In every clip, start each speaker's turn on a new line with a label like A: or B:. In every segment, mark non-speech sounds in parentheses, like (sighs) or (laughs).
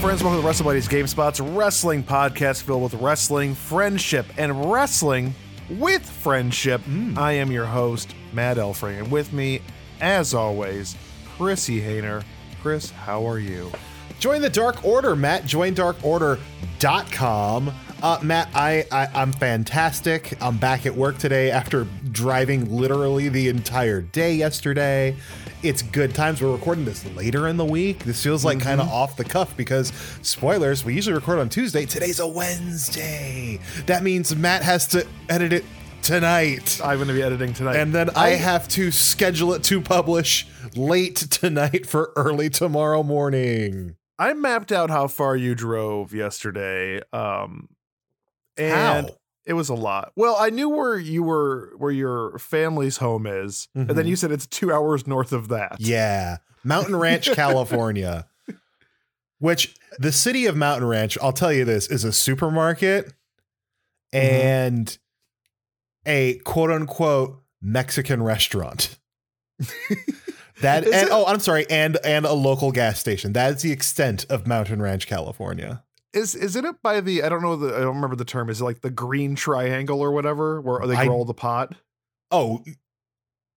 A: Friends, welcome to Wrestle Buddies GameSpot's, wrestling podcast filled with wrestling, friendship, and wrestling with friendship. I am your host, Matt Elfring, and with me, as always, Chrissy Hayner. Chris, how are you?
B: Join the Dark Order, Matt. Join darkorder.com. Uh, Matt, I, I I'm fantastic. I'm back at work today after driving literally the entire day yesterday. It's good times. We're recording this later in the week. This feels like kind of off the cuff because spoilers, we usually record on Tuesday. Today's a Wednesday. That means Matt has to edit it tonight.
A: I'm going to be editing tonight.
B: And then I have to schedule it to publish late tonight for early tomorrow morning.
A: I mapped out how far you drove yesterday. Um, and
B: How?
A: It was a lot. Well, I knew where you were, where your family's home is, and then
B: Mhm.
A: you said it's two hours north of that.
B: Yeah. Mountain Ranch, (laughs) California. Which the city of Mountain Ranch, I'll tell you this, is a supermarket
A: Mm-hmm.
B: and a quote unquote Mexican restaurant. (laughs) that and
A: it-
B: oh, I'm sorry, and and a local gas station. That is the extent of Mountain Ranch, California.
A: Is is it up by the? I don't know. The I don't remember the term. Is it like the green triangle or whatever, where they
B: I-
A: grow the pot?
B: Oh,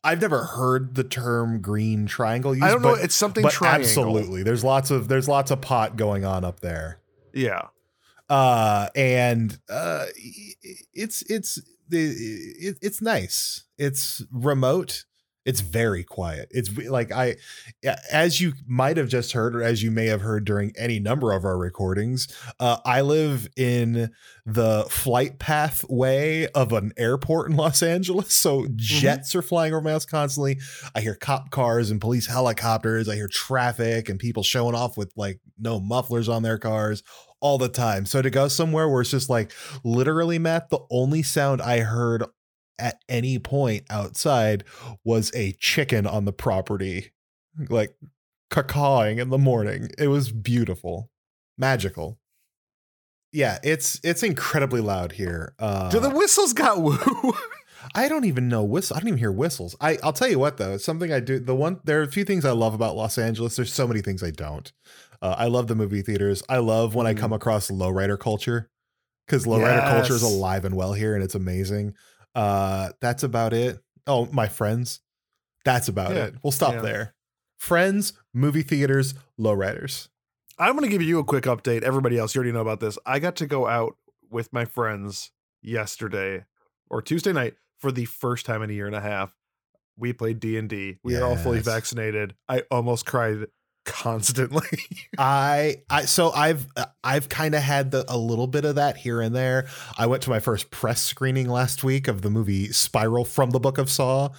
B: I've never heard the term green triangle used.
A: I don't know.
B: but-
A: It's something triangle.
B: absolutely. There's lots of there's lots of pot going on up there.
A: Yeah.
B: uh and uh it's it's it, it's nice it's remote it's very quiet. It's like i as you might have just heard or as you may have heard during any number of our recordings uh i live in the flight path way of an airport in los angeles so jets are flying over my house constantly. I hear cop cars and police helicopters. I hear traffic and people showing off with like no mufflers on their cars all the time. So to go somewhere where it's just like literally, Matt, the only sound I heard at any point outside was a chicken on the property, like cacawing in the morning. It was beautiful, magical. Yeah, it's it's incredibly loud here. Uh,
A: Do the whistles got woo?
B: I don't even know whistle. I don't even hear whistles. I I'll tell you what though, it's something I do. The one there are a few things I love about Los Angeles. There's so many things I don't. Uh, I love the movie theaters. I love when I come across lowrider culture because lowrider culture is alive and well here, and it's amazing. Uh, that's about it. Oh, my friends. That's about
A: Yeah,
B: it. We'll stop
A: yeah.
B: there. Friends, movie theaters, lowriders.
A: I'm going to give you a quick update. Everybody else, you already know about this. I got to go out with my friends yesterday or Tuesday night for the first time in a year and a half. We played D and D. We are all fully vaccinated. I almost cried constantly. (laughs)
B: I I so I've I've kind of had the, a little bit of that here and there. I went to my first press screening last week of the movie Spiral from the Book of Saw,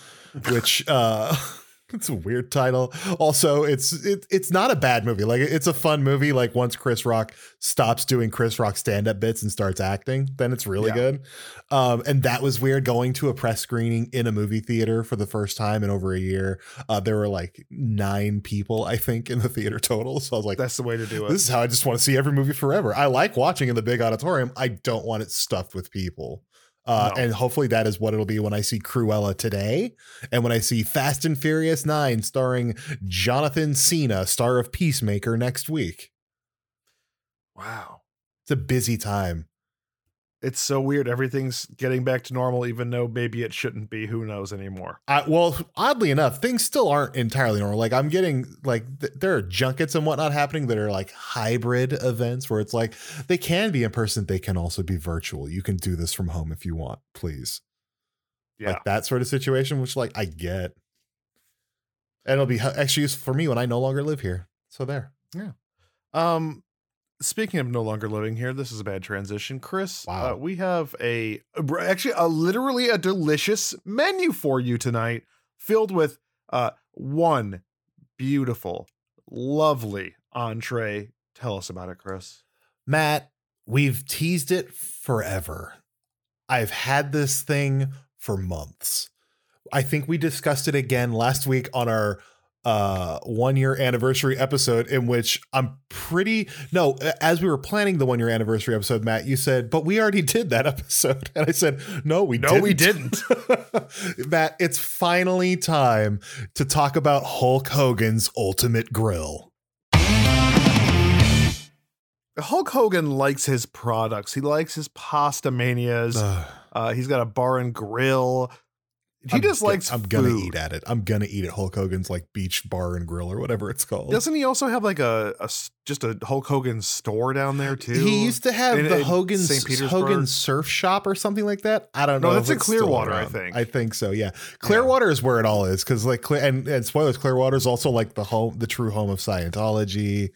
B: which uh (laughs) (laughs) it's a weird title. Also, it's it, it's not a bad movie. Like it's a fun movie. Like once Chris Rock stops doing Chris Rock stand up bits and starts acting, then it's really
A: Yeah.
B: good. Um, and that was weird going to a press screening in a movie theater for the first time in over a year. Uh, there were like nine people, I think, in the theater total. So I was like,
A: That's the way to do it.
B: this is how I just want to see every movie forever. I like watching in the big auditorium. I don't want it stuffed with people. Uh,
A: No.
B: And hopefully that is what it'll be when I see Cruella today, and when I see Fast and Furious Nine, starring Jonathan Cena, star of Peacemaker, next week.
A: wow.
B: It's a busy time.
A: It's so weird. Everything's getting back to normal, even though maybe it shouldn't be. Who knows anymore?
B: I, well, oddly enough, things still aren't entirely normal. Like I'm getting like th- there are junkets and whatnot happening that are like hybrid events where it's like they can be in person, they can also be virtual. You can do this from home if you want, please.
A: Yeah.
B: Like that sort of situation, which like I get, and it'll be actually useful for me when I no longer live here. So there. Yeah.
A: Um, speaking of no longer living here, this is a bad transition. Chris,
B: Wow.
A: uh, we have a actually a literally a delicious menu for you tonight, filled with uh one beautiful, lovely entree. Tell us about it, Chris.
B: Matt, we've teased it forever. I've had this thing for months. I think we discussed it again last week on our uh one year anniversary episode in which I'm pretty no as we were planning the one year anniversary episode Matt you said but we already (laughs) did that episode (laughs) and I said no we
A: No,
B: didn't.
A: we (laughs) didn't.
B: Matt it's finally time to talk about Hulk Hogan's Ultimate Grill
A: Hulk Hogan likes his products. He likes his pasta manias. (sighs) Uh, he's got a bar and grill. He
B: I'm
A: just likes.
B: I'm gonna
A: food.
B: eat at it. I'm gonna eat at Hulk Hogan's like beach bar and grill or whatever it's called.
A: Doesn't he also have like a just a Hulk Hogan store down there too?
B: He used to have
A: In-
B: the
A: in
B: Hogan's Hogan Surf Shop or something like that. I don't
A: No,
B: know.
A: that's in Clearwater, I think.
B: I think so. Yeah, Clearwater is where it all is because like and and spoilers, Clearwater is also like the home, the true home of Scientology.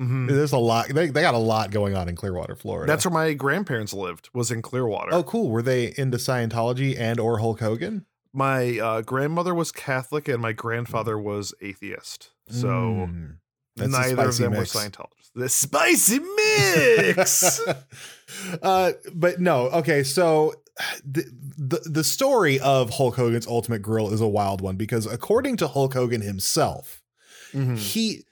A: Mhm.
B: There's a lot. They, they got a lot going on in Clearwater, Florida.
A: That's where my grandparents lived. Was in Clearwater.
B: oh, cool. Were they into Scientology and or Hulk Hogan?
A: My uh, grandmother was Catholic and my grandfather was atheist. So
B: Mm.
A: Neither of them
B: mix.
A: were Scientologists. The spicy mix. (laughs)
B: uh, but no, okay. So the, the the story of Hulk Hogan's Ultimate Grill is a wild one because according to Hulk Hogan himself,
A: Mhm.
B: he.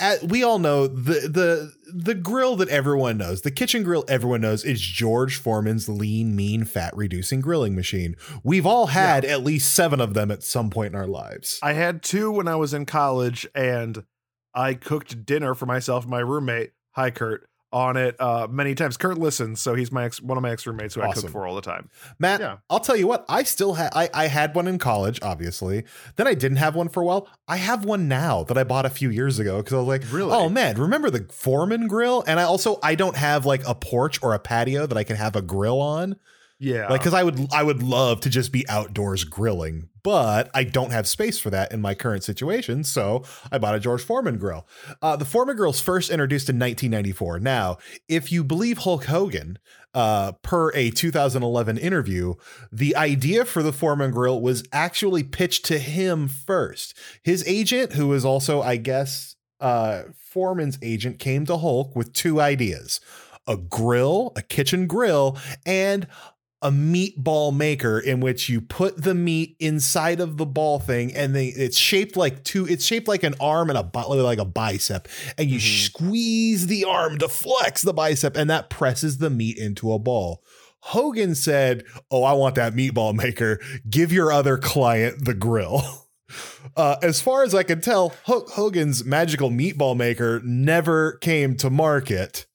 B: At, we all know the the the grill that everyone knows, the kitchen grill everyone knows is George Foreman's lean, mean, fat reducing grilling machine. We've all had at least seven of them at some point in our lives.
A: I had two when I was in college, and I cooked dinner for myself and my roommate. Hi, Kurt. On it uh, many times. Kurt listens, so he's my ex, one of my ex roommates who I
B: Awesome.
A: cook for all the time.
B: Matt,
A: Yeah.
B: I'll tell you what, I still had I, I had one in college, obviously. Then I didn't have one for a while. I have one now that I bought a few years ago because I was like,
A: Really?
B: oh man, remember the Foreman grill? And I also I don't have like a porch or a patio that I can have a grill on.
A: Yeah,
B: Like because I would I would love to just be outdoors grilling, but I don't have space for that in my current situation. So I bought a George Foreman grill. Uh, the Foreman grill's first introduced in 1994. Now, if you believe Hulk Hogan, uh, per a 2011 interview, the idea for the Foreman grill was actually pitched to him first. His agent, who is also, I guess, uh, Foreman's agent, came to Hulk with two ideas a grill, a kitchen grill, and a meatball maker in which you put the meat inside of the ball thing and they, it's shaped like two it's shaped like an arm and a like a bicep and you
A: Mhm.
B: squeeze the arm to flex the bicep and that presses the meat into a ball hogan said oh i want that meatball maker give your other client the grill (laughs) Uh, as far as I can tell, Hulk Hogan's magical meatball maker never came to market.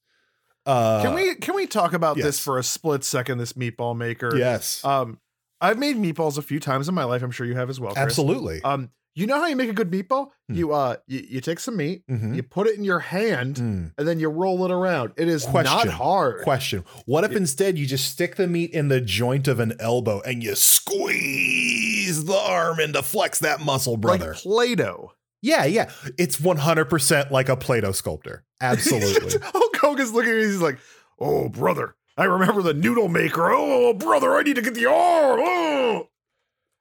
B: Uh,
A: can we can we talk about
B: yes.
A: this for a split second? This meatball maker.
B: Yes,
A: Um, I've made meatballs a few times in my life. I'm sure you have as well. Chris.
B: absolutely.
A: Um, you know how you make a good meatball?
B: Hmm.
A: You uh, you, you take some meat,
B: Mhm.
A: you put it in your hand,
B: Mm.
A: and then you roll it around. It is
B: Question.
A: not hard.
B: Question: What if instead you just stick the meat in the joint of an elbow and you squeeze the arm in to flex that muscle, brother?
A: Like Play-Doh.
B: Yeah, yeah. It's one hundred percent like a Play-Doh sculptor. Absolutely. (laughs)
A: Hulk Hogan's looking at me. He's like, "Oh, brother, I remember the noodle maker. Oh, brother, I need to get the arm. Oh."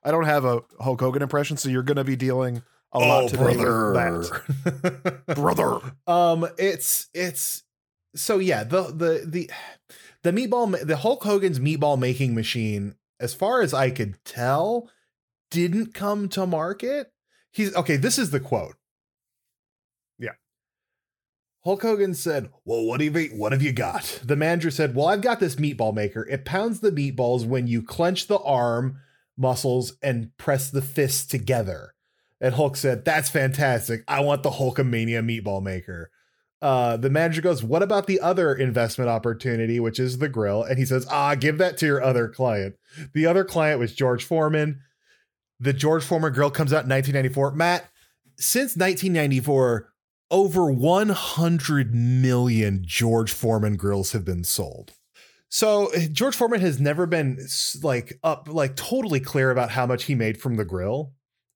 A: I don't have a Hulk Hogan impression, so you're going to be dealing a lot today with that, (laughs) brother.
B: um, it's it's so yeah. The the the the meatball the Hulk Hogan's meatball making machine, as far as I could tell, didn't come to market. He's okay. This is the quote.
A: Yeah.
B: Hulk Hogan said, "Well, what have you what have you got?" The manager said, "Well, I've got this meatball maker. It pounds the meatballs when you clench the arm muscles and press the fists together." And Hulk said, "That's fantastic. I want the Hulkamania meatball maker." Uh, the manager goes, "What about the other investment opportunity, which is the grill?" And he says, "Ah, give that to your other client." The other client was George Foreman. The George Foreman grill comes out in 1994. Matt, since 1994, over 100 million George Foreman grills have been sold. So George Foreman has never been like up like totally clear about how much he made from the grill.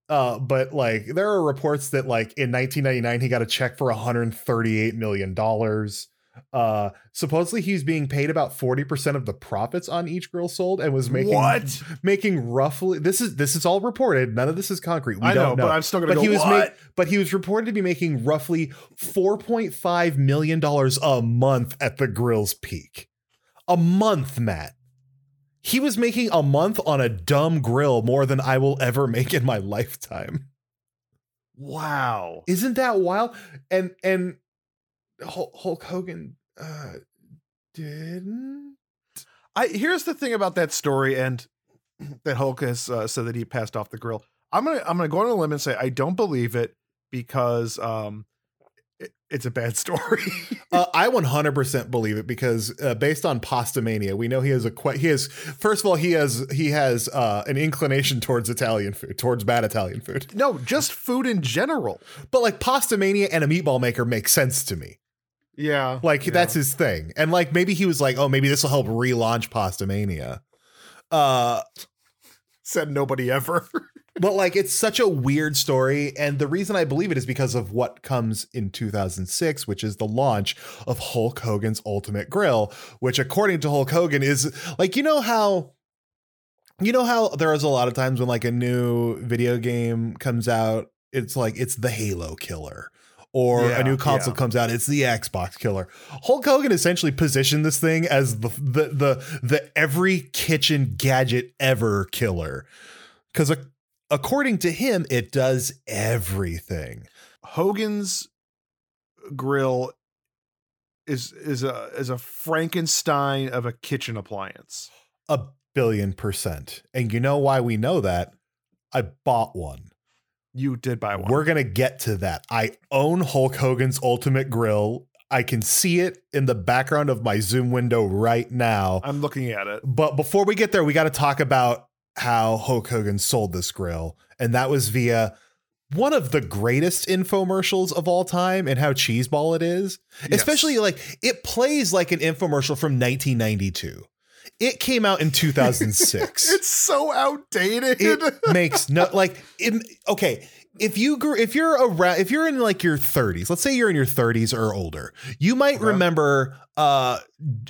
B: Uh, but like there are reports that like in 1999 he got a check for 138 million dollars. Uh, supposedly he's being paid about 40% of the profits on each grill sold and was making
A: What?
B: making roughly this is this is all reported. None of this is concrete. We
A: I know,
B: don't know,
A: but I'm still gonna
B: but
A: go,
B: he was
A: "What?"
B: but he was reported to be making roughly 4.5 million dollars a month at the grill's peak. A month, Matt. He was making a month on a dumb grill more than I will ever make in my lifetime.
A: Wow.
B: Isn't that wild? And and Hulk Hogan uh didn't
A: I here's the thing about that story, and (clears throat) that Hulk has uh, said that he passed off the grill. I'm gonna I'm gonna go on a limb and say I don't believe it because um it- it's a bad (laughs) story.
B: Uh, I 100% believe it because uh, based on Pasta Mania, we know he has a que- he has first of all he has he has uh, an inclination towards Italian food, towards bad Italian food.
A: no, just food in general.
B: But like Pasta Mania and a meatball maker make sense to me.
A: Yeah,
B: Like
A: yeah.
B: that's his thing. And like maybe he was like, "Oh, maybe this will help relaunch Pasta Mania." Uh
A: said nobody ever. (laughs)
B: but like it's such a weird story and the reason I believe it is because of what comes in 2006, which is the launch of Hulk Hogan's Ultimate Grill, which according to Hulk Hogan is like you know how you know how there is a lot of times when like a new video game comes out, it's like it's the Halo killer. Or
A: Yeah,
B: a new console
A: yeah.
B: comes out, it's the Xbox killer. Hulk Hogan essentially positioned this thing as the the the, the every kitchen gadget ever killer. Because according to him, it does everything.
A: Hogan's grill is is a is a Frankenstein of a kitchen appliance.
B: A billion percent. And you know why we know that? I bought one.
A: You did buy one.
B: We're going to get to that. I own Hulk Hogan's Ultimate Grill. I can see it in the background of my Zoom window right now.
A: I'm looking at it.
B: But before we get there, we got to talk about how Hulk Hogan sold this grill. And that was via one of the greatest infomercials of all time and how cheeseball it is.
A: Yes.
B: Especially like it plays like an infomercial from 1992. It came out in 2006 (laughs)
A: It's so outdated.
B: it makes no like it, okay if you grew if you're around if you're in like your 30s let's say you're in your 30s or older you might
A: Okay.
B: remember uh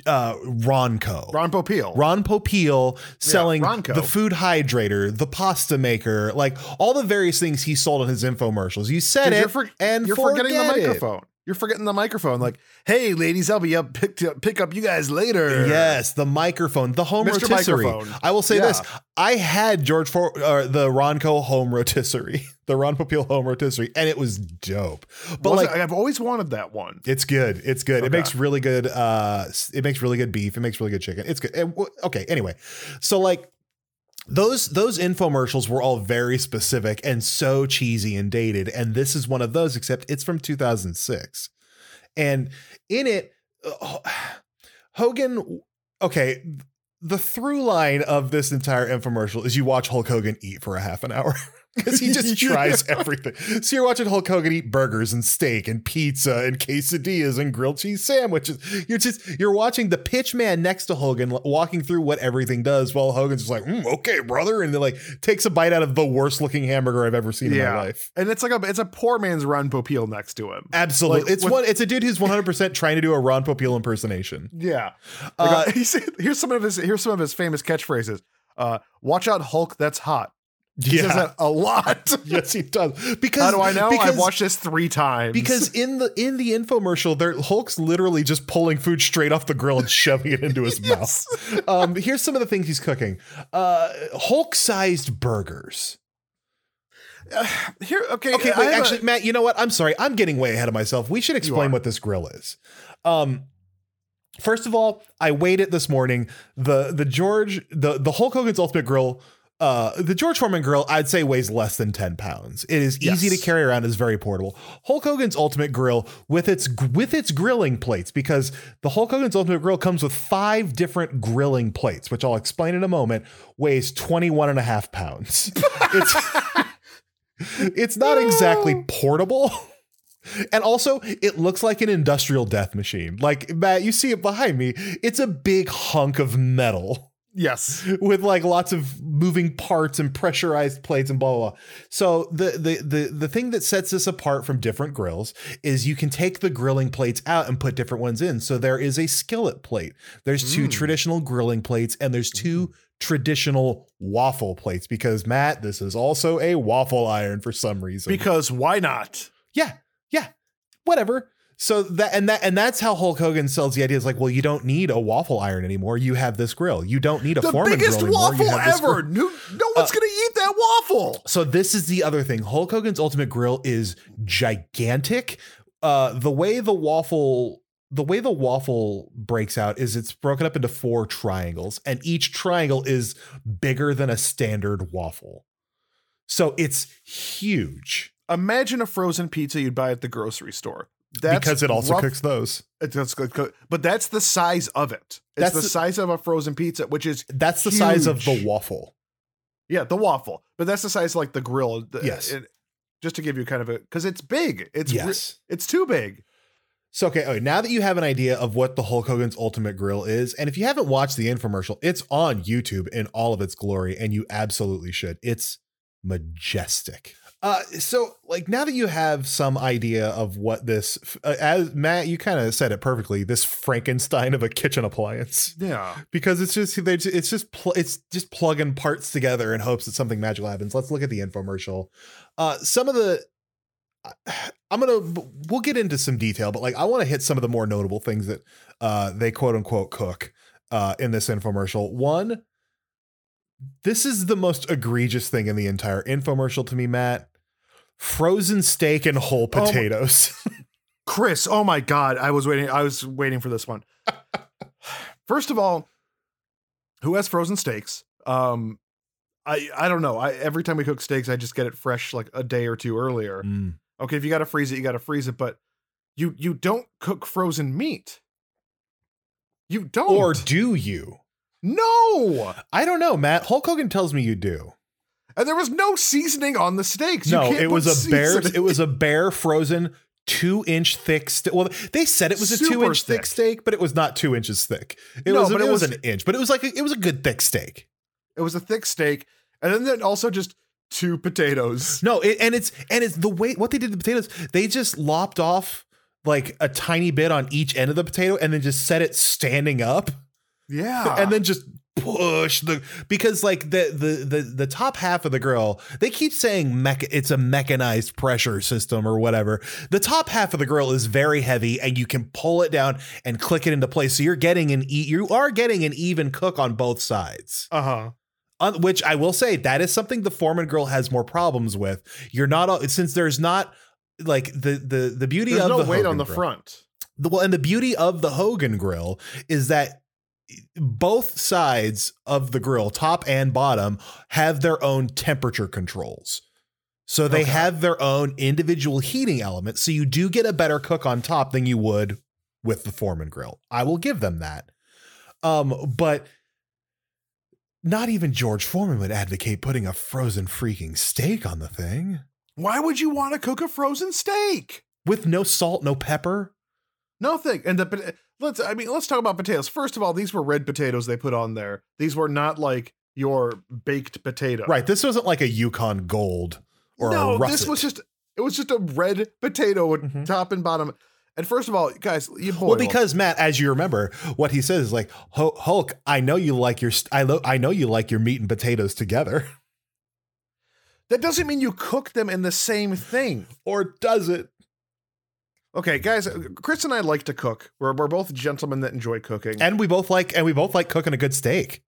B: uh ronco
A: Ron Popeil.
B: Ron Popeil selling
A: Ronco.
B: the food hydrator, the pasta maker, like all the various things he sold on his infomercials. You said
A: Dude,
B: it,
A: you're, for-
B: and
A: you're forgetting the
B: microphone. it.
A: You're forgetting the microphone. Like, hey, ladies, I'll be up pick, pick up you guys later.
B: Yes, the microphone, the home
A: Mr.
B: rotisserie.
A: Microphone.
B: I will say
A: Yeah.
B: this: I had George for uh, the Ronco home rotisserie, (laughs) the Ron Popeil home rotisserie, and it was dope. But
A: Was
B: like,
A: it- I've always wanted that one.
B: it's good. It's good. It makes really good. Uh, it makes really good beef. It makes really good chicken. It's good. W- okay. Anyway, so like those those infomercials were all very specific and so cheesy and dated, and this is one of those. Except it's from 2006, and in it, uh, Hogan. Okay. The through line of this entire infomercial is you watch Hulk Hogan eat for a half an hour. (laughs) Because he just (laughs) tries everything. So you're watching Hulk Hogan eat burgers and steak and pizza and quesadillas and grilled cheese sandwiches. You're just you're watching the pitch man next to Hogan walking through what everything does while Hogan's just like, "Mm, okay, brother, and then like takes a bite out of the worst looking hamburger I've ever seen in my life.
A: And it's like a it's a poor man's Ron Popeil next to him.
B: Absolutely,
A: Like,
B: it's
A: with-
B: one. It's a dude who's 100 percent trying to do a Ron Popeil impersonation.
A: Yeah.
B: Uh, (laughs)
A: Like, here's some of his here's some of his famous catchphrases. Uh, watch out, Hulk, that's hot. He says that a lot. (laughs)
B: yes, he does. Because
A: How do I know?
B: Because,
A: I've watched this three times.
B: because in the in the infomercial, there Hulk's literally just pulling food straight off the grill and shoving it into his (laughs) mouth. Um, here's some of the things he's cooking: uh, Hulk-sized burgers.
A: here, okay,
B: Okay, wait,
A: have a-
B: actually, Matt, you know what? I'm sorry, I'm getting way ahead of myself. We should explain what this grill is. Um, first of all, I weighed it this morning. The the George the the Hulk Hogan's Ultimate Grill. Uh, the George Foreman grill, I'd say weighs less than 10 pounds. It is easy
A: Yes.
B: to carry around, is very portable. Hulk Hogan's Ultimate Grill with its with its grilling plates, because the Hulk Hogan's Ultimate Grill comes with five different grilling plates, which I'll explain in a moment, weighs 21 and a half pounds. (laughs) it's (laughs) it's not exactly portable. (laughs) And also, it looks like an industrial death machine. Like, Matt, you see it behind me. It's a big hunk of metal.
A: Yes. (laughs)
B: with like lots of moving parts and pressurized plates and blah blah. blah. So the the the the thing that sets this apart from different grills is you can take the grilling plates out and put different ones in. So there is a skillet plate. There's two
A: Mm.
B: traditional grilling plates and there's two traditional waffle plates because Matt, this is also a waffle iron for some reason.
A: Because why not?
B: Yeah, yeah, whatever. So that and that and that's how Hulk Hogan sells the idea. Is like, well, you don't need a waffle iron anymore. You have this grill. You don't need a
A: The
B: Foreman
A: biggest
B: grill anymore. You
A: waffle ever. No, no one's
B: Uh,
A: gonna eat that waffle.
B: So this is the other thing. Hulk Hogan's Ultimate Grill is gigantic. Uh, the way the waffle the way the waffle breaks out is it's broken up into four triangles, and each triangle is bigger than a standard waffle. So it's huge
A: Imagine a frozen pizza you'd buy at the grocery store. That's
B: because it also
A: rough-
B: cooks those.
A: It does cook- but that's the size of it. It's
B: That's
A: the,
B: the-
A: size of a frozen pizza, which is
B: That's the size of the waffle.
A: yeah, the waffle. But that's the size like the grill. The- uh,
B: Yes.
A: it- just to give you kind of a because it's big. It's
B: yes.
A: it's too big.
B: So okay, okay, now that you have an idea of what the Hulk Hogan's Ultimate Grill is, and if you haven't watched the infomercial, it's on YouTube in all of its glory, and you absolutely should. It's majestic. Uh, so like now that you have some idea of what this, uh, as Matt, you kind of said it perfectly, this Frankenstein of a kitchen appliance,
A: Yeah.
B: because it's just they- it's just pl- it's just plugging parts together in hopes that something magical happens. Let's look at the infomercial. Uh, some of the (sighs) I'm gonna we'll get into some detail, but like I want to hit some of the more notable things that uh they quote unquote cook uh in this infomercial. One, this is the most egregious thing in the entire infomercial to me, Matt. Frozen steak and whole
A: Oh my-
B: potatoes. (laughs)
A: Chris, oh my god, I was waiting. I was waiting for this one. (laughs) First of all, who has frozen steaks? Um, I I don't know. I every time we cook steaks, I just get it fresh like a day or two earlier.
B: Mm.
A: Okay, if you got to freeze it, you got to freeze it, but you you don't cook frozen meat. You don't.
B: Or do you?
A: No.
B: I don't know, Matt. Hulk Hogan tells me you do.
A: And there was no seasoning on the steaks. You
B: no, it was a bare. It was a bare frozen two inch thick. St- well, they said it was a
A: Super
B: two inch thick
A: thick.
B: steak, but it was not two inches thick. It
A: No,
B: was.
A: but
B: it,
A: it
B: was,
A: was-
B: an inch, but it was like a, it was a good thick steak.
A: It was a thick steak, and then then also just two potatoes.
B: No, it, and it's and it's the way what they did to the potatoes. They just lopped off like a tiny bit on each end of the potato, and then just set it standing up.
A: Yeah,
B: and then just push the because like the the the the top half of the grill they keep saying mech it's a mechanized pressure system or whatever. The top half of the grill is very heavy and you can pull it down and click it into place. So you're getting an e- you are getting an even cook on both sides.
A: Uh huh.
B: Un- which I will say that is something the Foreman grill has more problems with. You're not all- since there's not like the the the beauty
A: There's
B: of
A: no
B: the
A: weight
B: Hogan
A: on the
B: grill-
A: front.
B: the well, and the beauty of the Hogan grill is that both sides of the grill, top and bottom, have their own temperature controls. So they
A: Okay.
B: have their own individual heating elements. So you do get a better cook on top than you would with the Foreman grill. I will give them that. Um, but not even George Foreman would advocate putting a frozen freaking steak on the thing
A: Why would you want to cook a frozen steak?
B: with no salt, no pepper.
A: Nothing. And the let's. I mean, let's talk about potatoes. First of all, these were red potatoes they put on there. These were not like your baked potato.
B: Right. This wasn't like a Yukon Gold or
A: no,
B: a russet.
A: this was just. It was just a red potato with
B: Mhm.
A: top and bottom. And first of all, guys, you boil.
B: well, because Matt, as you remember, what he says is like, Hulk, I know you like your, st- I, lo- I know you like your meat and potatoes together, (laughs)
A: that doesn't mean you cook them in the same thing.
B: or does it?
A: Okay, guys, Chris and I like to cook. We're, we're both gentlemen that enjoy cooking.
B: And we both like, and we both like cooking a good steak.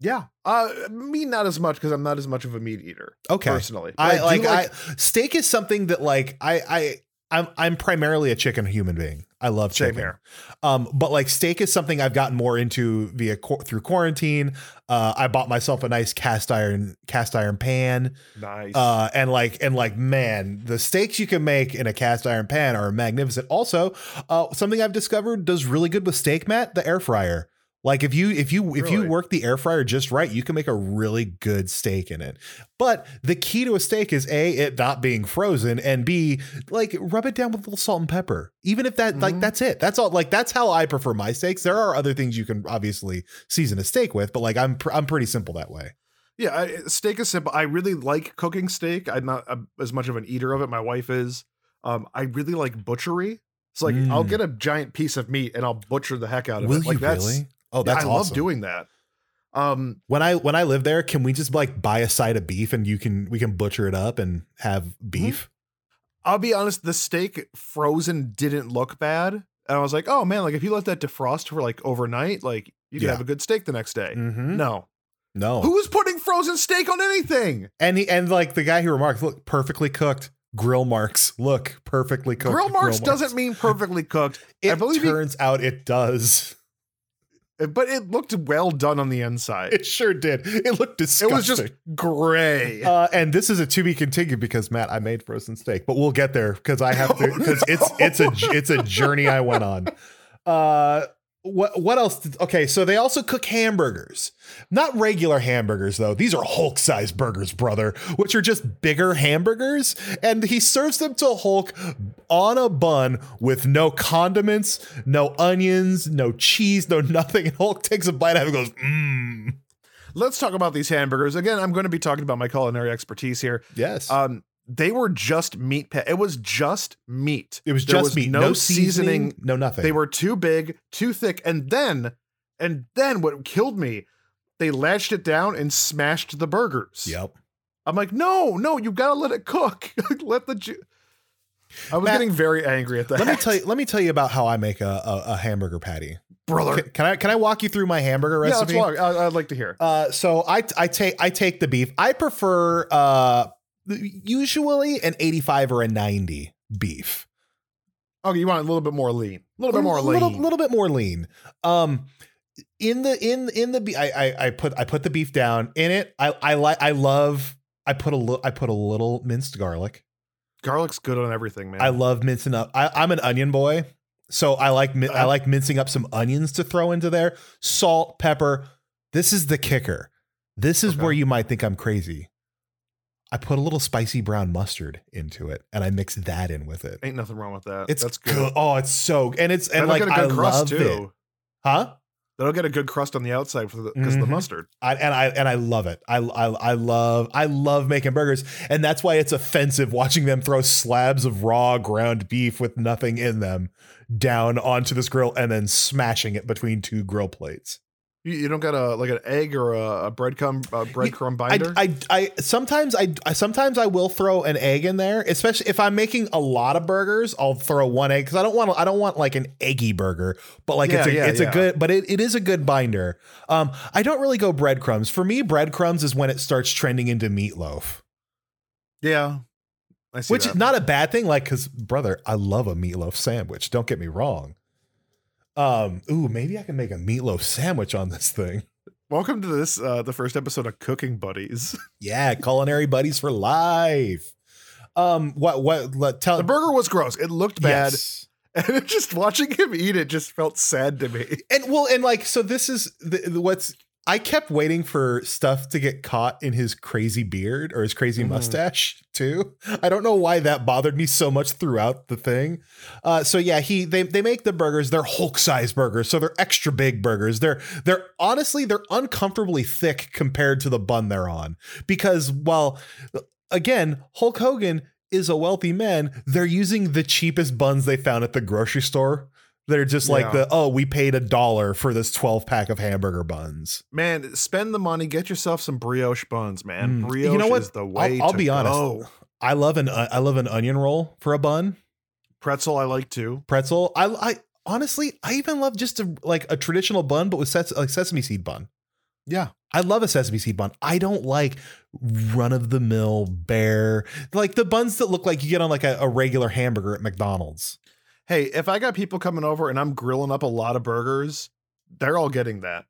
A: yeah, uh, me not as much because I'm not as much of a meat eater.
B: Okay.
A: personally, But
B: I,
A: do
B: like, I steak is something that like I I I'm I'm primarily a chicken human being. I love
A: Same
B: chicken.
A: here.
B: Um, but like steak is something I've gotten more into via through quarantine. Uh, I bought myself a nice cast iron cast iron pan.
A: nice.
B: Uh, and like and like man, the steaks you can make in a cast iron pan are magnificent. Also, uh, something I've discovered does really good with steak, Matt, the air fryer. Like if you if you if you work the air fryer just right, you can make a really good steak in it. But the key to a steak is a it not being frozen and b like rub it down with a little salt and pepper. Even if that like
A: Mhm.
B: that's it. That's all. Like that's how I prefer my steaks. There are other things you can obviously season a steak with, but like I'm pr- I'm pretty simple that way.
A: Yeah, I, steak is simple. I really like cooking steak. I'm not uh as much of an eater of it. My wife is. Um, I really like butchery. It's like I'll
B: Mm.
A: get a giant piece of meat and I'll butcher the heck out of
B: Will
A: it. Like
B: you
A: that's
B: really? Oh,
A: yeah,
B: that's
A: I
B: awesome.
A: love doing that. Um,
B: when I when I live there, can we just like buy a side of beef and you can we can butcher it up and have
A: Mm-hmm.
B: beef?
A: I'll be honest, the steak frozen didn't look bad. And I was like, oh man, like if you let that defrost for like overnight, like you can
B: Yeah.
A: have a good steak the next day.
B: Mm-hmm.
A: No.
B: No.
A: Who's putting frozen steak on anything?
B: And he, and like the guy who remarked, look, perfectly cooked grill marks. Look, perfectly cooked.
A: Grill marks doesn't mean perfectly cooked. (laughs)
B: It
A: I believe he-
B: turns out it does.
A: But it looked well done on the inside.
B: It sure did. It looked disgusting.
A: It was just gray. (laughs)
B: Uh, and this is a to be continued because Matt, I made frozen steak, but we'll get there because I have to (laughs)
A: Oh,
B: because it's it's a it's a journey I went on. (laughs) Uh, what what else? Did, okay, so they also cook hamburgers, not regular hamburgers though. These are Hulk size burgers, brother, which are just bigger hamburgers, and he serves them to Hulk on a bun with no condiments, no onions, no cheese, no nothing. And Hulk takes a bite out of it and goes, mmm.
A: Let's talk about these hamburgers. Again, I'm going to be talking about my culinary expertise here.
B: Yes.
A: Um, they were just meat. Pa- it was just meat.
B: it was
A: there
B: just meat, no, seasoning, no nothing.
A: They were too big, too thick, and then, and then what killed me, they latched it down and smashed the burgers.
B: Yep.
A: I'm like, no, no, you gotta let it cook. (laughs) let the. Ju- I was
B: Matt,
A: getting very angry at that.
B: Let me tell you. Let me tell you about how I make a, a, a hamburger patty.
A: brother.
B: Can, can I can I walk you through my hamburger
A: Yeah, let's
B: recipe?
A: walk. I, I'd like to hear.
B: Uh, so I I take I take the beef. I prefer uh usually an 85 or a 90 beef.
A: Okay, you want a little bit more lean. A little bit more
B: a
A: lean.
B: little, little bit more lean. Um, in the in in the I, I I put I put the beef down in it. I I like I love. I put a little I put a little minced garlic.
A: Garlic's good on everything, man.
B: I love mincing up. I, I'm an onion boy, so I like I
A: Uh,
B: like mincing up some onions to throw into there. Salt, pepper. This is the kicker. This is
A: Okay.
B: where you might think I'm crazy. I put a little spicy brown mustard into it, and I mix that in with it.
A: Ain't nothing wrong with that.
B: It's
A: That's
B: good.
A: good.
B: Oh, it's so and it's and
A: That'll
B: like
A: get a
B: I
A: good crust
B: love
A: too.
B: it, huh?
A: That'll get a good crust on the outside for the because of
B: Mhm.
A: the mustard.
B: I, and I and I love it. I, I I love I love making burgers, and that's why it's offensive watching them throw slabs of raw ground beef with nothing in them down onto this grill and then smashing it between two grill plates.
A: You, you don't got a like an egg or a, a breadcrumb a breadcrumb binder.
B: I I sometimes I, I sometimes I will throw an egg in there, especially if I'm making a lot of burgers. I'll throw one egg because I don't want I don't want like an eggy burger, but like it's a
A: Yeah, yeah,
B: it's a good but it, it is a good binder. Um, I don't really go breadcrumbs. For me, breadcrumbs is when it starts trending into meatloaf.
A: yeah, I see
B: which
A: that.
B: is not a bad thing like because brother i love a meatloaf sandwich don't get me wrong um ooh maybe i can make a meatloaf sandwich on this thing
A: Welcome to this uh the first episode of Cooking Buddies. (laughs)
B: yeah culinary buddies for life um what what let tell
A: the burger was gross. It looked bad,
B: Yes. (laughs)
A: and just watching him eat it just felt sad to me.
B: and well and like so this is the, the- what's i kept waiting for stuff to get caught in his crazy beard or his crazy
A: Mhm.
B: mustache too. I don't know why that bothered me so much throughout the thing. Uh so yeah he they, they make the burgers. They're hulk size burgers so they're extra big burgers. They're they're honestly they're uncomfortably thick compared to the bun they're on. Because while again hulk hogan is a wealthy man. They're using the cheapest buns they found at the grocery store they're just like
A: Yeah.
B: the oh we paid a dollar for this 12 pack of hamburger buns
A: Man, spend the money, get yourself some brioche buns, man.
B: Mm.
A: Brioche
B: You know what?
A: is the way.
B: I'll
A: to
B: be honest.
A: go.
B: i love an uh, i love an onion roll for a bun
A: Pretzel, I like too.
B: pretzel i i honestly i even love just a like a traditional bun but with ses- like sesame seed bun
A: Yeah,
B: I love a sesame seed bun. I don't like run of the mill bare, like the buns that look like you get on like a, a regular hamburger at McDonald's.
A: Hey, if I got people coming over and I'm grilling up a lot of burgers, they're all getting that.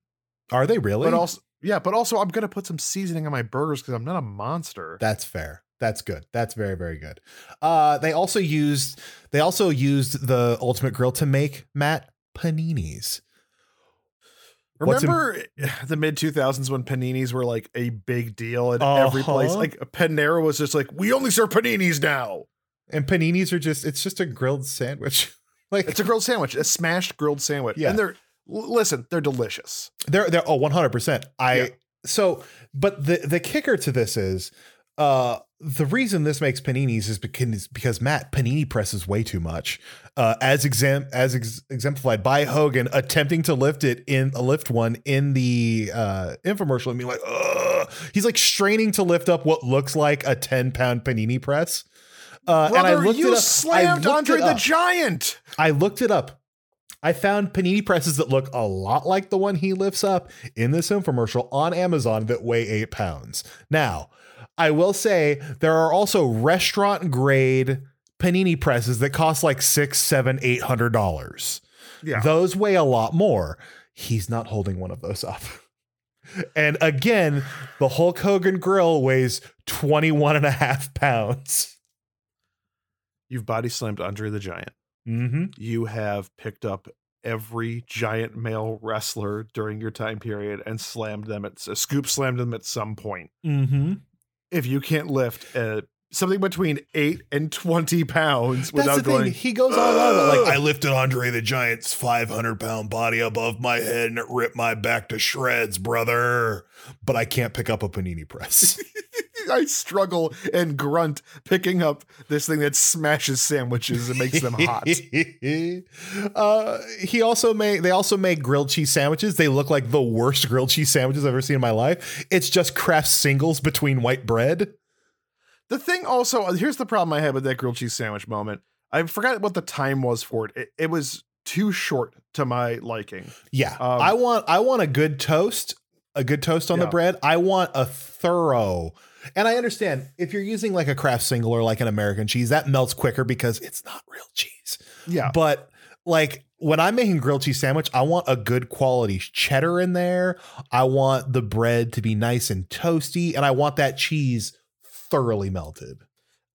B: Are they really?
A: But also, yeah, but also I'm gonna put some seasoning on my burgers because I'm not a monster.
B: That's fair. That's good. That's very very good. Uh, they also used they also used the Ultimate Grill to make Matt paninis. What's in-
A: Remember (sighs) the mid 2000s when paninis were like a big deal at every place?
B: Uh-huh.
A: Like Panera was just like, we only serve paninis now.
B: And paninis are just it's just a grilled sandwich. (laughs) like
A: It's a grilled sandwich, a smashed grilled sandwich.
B: Yeah.
A: And they're, listen, they're delicious.
B: They're they're oh 100%. I
A: Yeah.
B: so but the the kicker to this is uh the reason this makes paninis is because because Matt panini presses way too much. Uh as exam as ex- exemplified by Hogan attempting to lift it in a lift one in the uh infomercial and being like Ugh. he's like straining to lift up what looks like a 10 pound panini press. Uh, and I
A: Brother,
B: looked
A: you
B: it up. I
A: slammed
B: looked
A: Andre the. Giant.
B: I looked it up. I found panini presses that look a lot like the one he lifts up in this infomercial on Amazon that weigh eight pounds. Now, I will say there are also restaurant grade panini presses that cost like six, seven, eight hundred dollars.
A: Yeah.
B: Those weigh a lot more. He's not holding one of those up. (laughs) And again, the Hulk Hogan grill weighs 21 and a half pounds.
A: You've body slammed Andre the Giant.
B: Mm-hmm.
A: You have picked up every giant male wrestler during your time period and slammed them at scoop slammed them at some point.
B: Mm-hmm.
A: If you can't lift uh, something between eight and twenty pounds
B: That's
A: without
B: the
A: going,
B: thing. He goes on and about, like (gasps) I lifted Andre the Giant's 500 pound body above my head and it ripped my back to shreds, brother. But I can't pick up a panini press. (laughs)
A: I struggle and grunt picking up this thing that smashes sandwiches and makes them hot. (laughs)
B: uh, he also made. They also make grilled cheese sandwiches. They look like the worst grilled cheese sandwiches I've ever seen in my life. It's just Kraft singles between white bread.
A: The thing also, uh, here's the problem I had with that grilled cheese sandwich moment. I forgot what the time was for it. It, it was too short to my liking.
B: Yeah,
A: Um,
B: I want. I want a good toast. A good toast on the bread. I want a thorough. And I understand if you're using like a Kraft single or like an American cheese, that melts quicker because it's not real cheese.
A: Yeah.
B: But like when I'm making grilled cheese sandwich, I want a good quality cheddar in there. I want the bread to be nice and toasty, and I want that cheese thoroughly melted,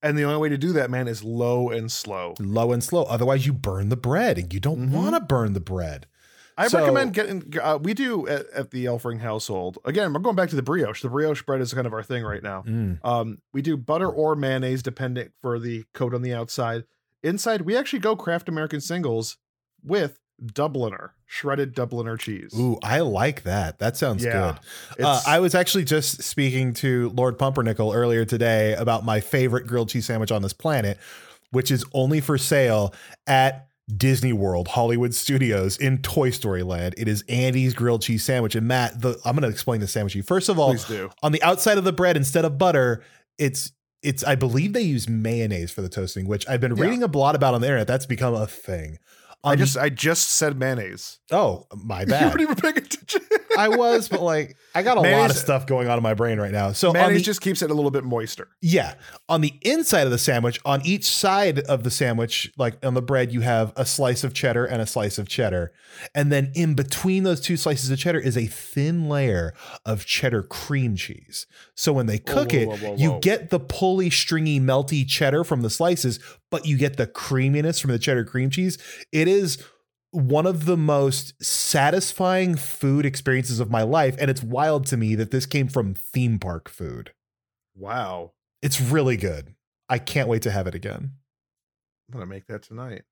A: And the only way to do that, man, is low and slow.
B: low and slow. Otherwise, you burn the bread, and you don't
A: Mhm.
B: want to burn the bread.
A: I
B: So-
A: recommend getting. Uh, we do at, at the Elfring household. Again, we're going back to the brioche. The brioche bread is kind of our thing right now.
B: Mm.
A: Um, we do butter or mayonnaise, depending for the coat on the outside. Inside, we actually go Kraft American singles with Dubliner, shredded Dubliner cheese.
B: Ooh, I like that. That sounds
A: Yeah.
B: good. Uh, I was actually just speaking to Lord Pumpernickel earlier today about my favorite grilled cheese sandwich on this planet, which is only for sale at Disney World, Hollywood Studios in Toy Story Land. It is Andy's grilled cheese sandwich. And Matt, the, I'm going to explain the sandwich to you. First of all,
A: Please do.
B: on the outside of the bread, instead of butter, it's it's I believe they use mayonnaise for the toasting, which I've been
A: Yeah.
B: reading a lot about on the internet. That's become a thing.
A: I
B: um,
A: just I just said mayonnaise.
B: oh my (laughs)
A: You
B: bad.
A: weren't even paying attention.
B: I was, but like I got a lot of stuff going on in my brain right now. So on
A: mayonnaise
B: the,
A: just keeps it a little bit moister.
B: yeah, on the inside of the sandwich, on each side of the sandwich, like on the bread, you have a slice of cheddar and a slice of cheddar, and then in between those two slices of cheddar is a thin layer of cheddar cream cheese. So when they cook
A: whoa,
B: it,
A: whoa, whoa,
B: you get the pulley, stringy, melty cheddar from the slices, but you get the creaminess from the cheddar cream cheese. It is one of the most satisfying food experiences of my life. And it's wild to me that this came from theme park food.
A: Wow.
B: It's really good. I can't wait to have it again.
A: I'm gonna make that tonight.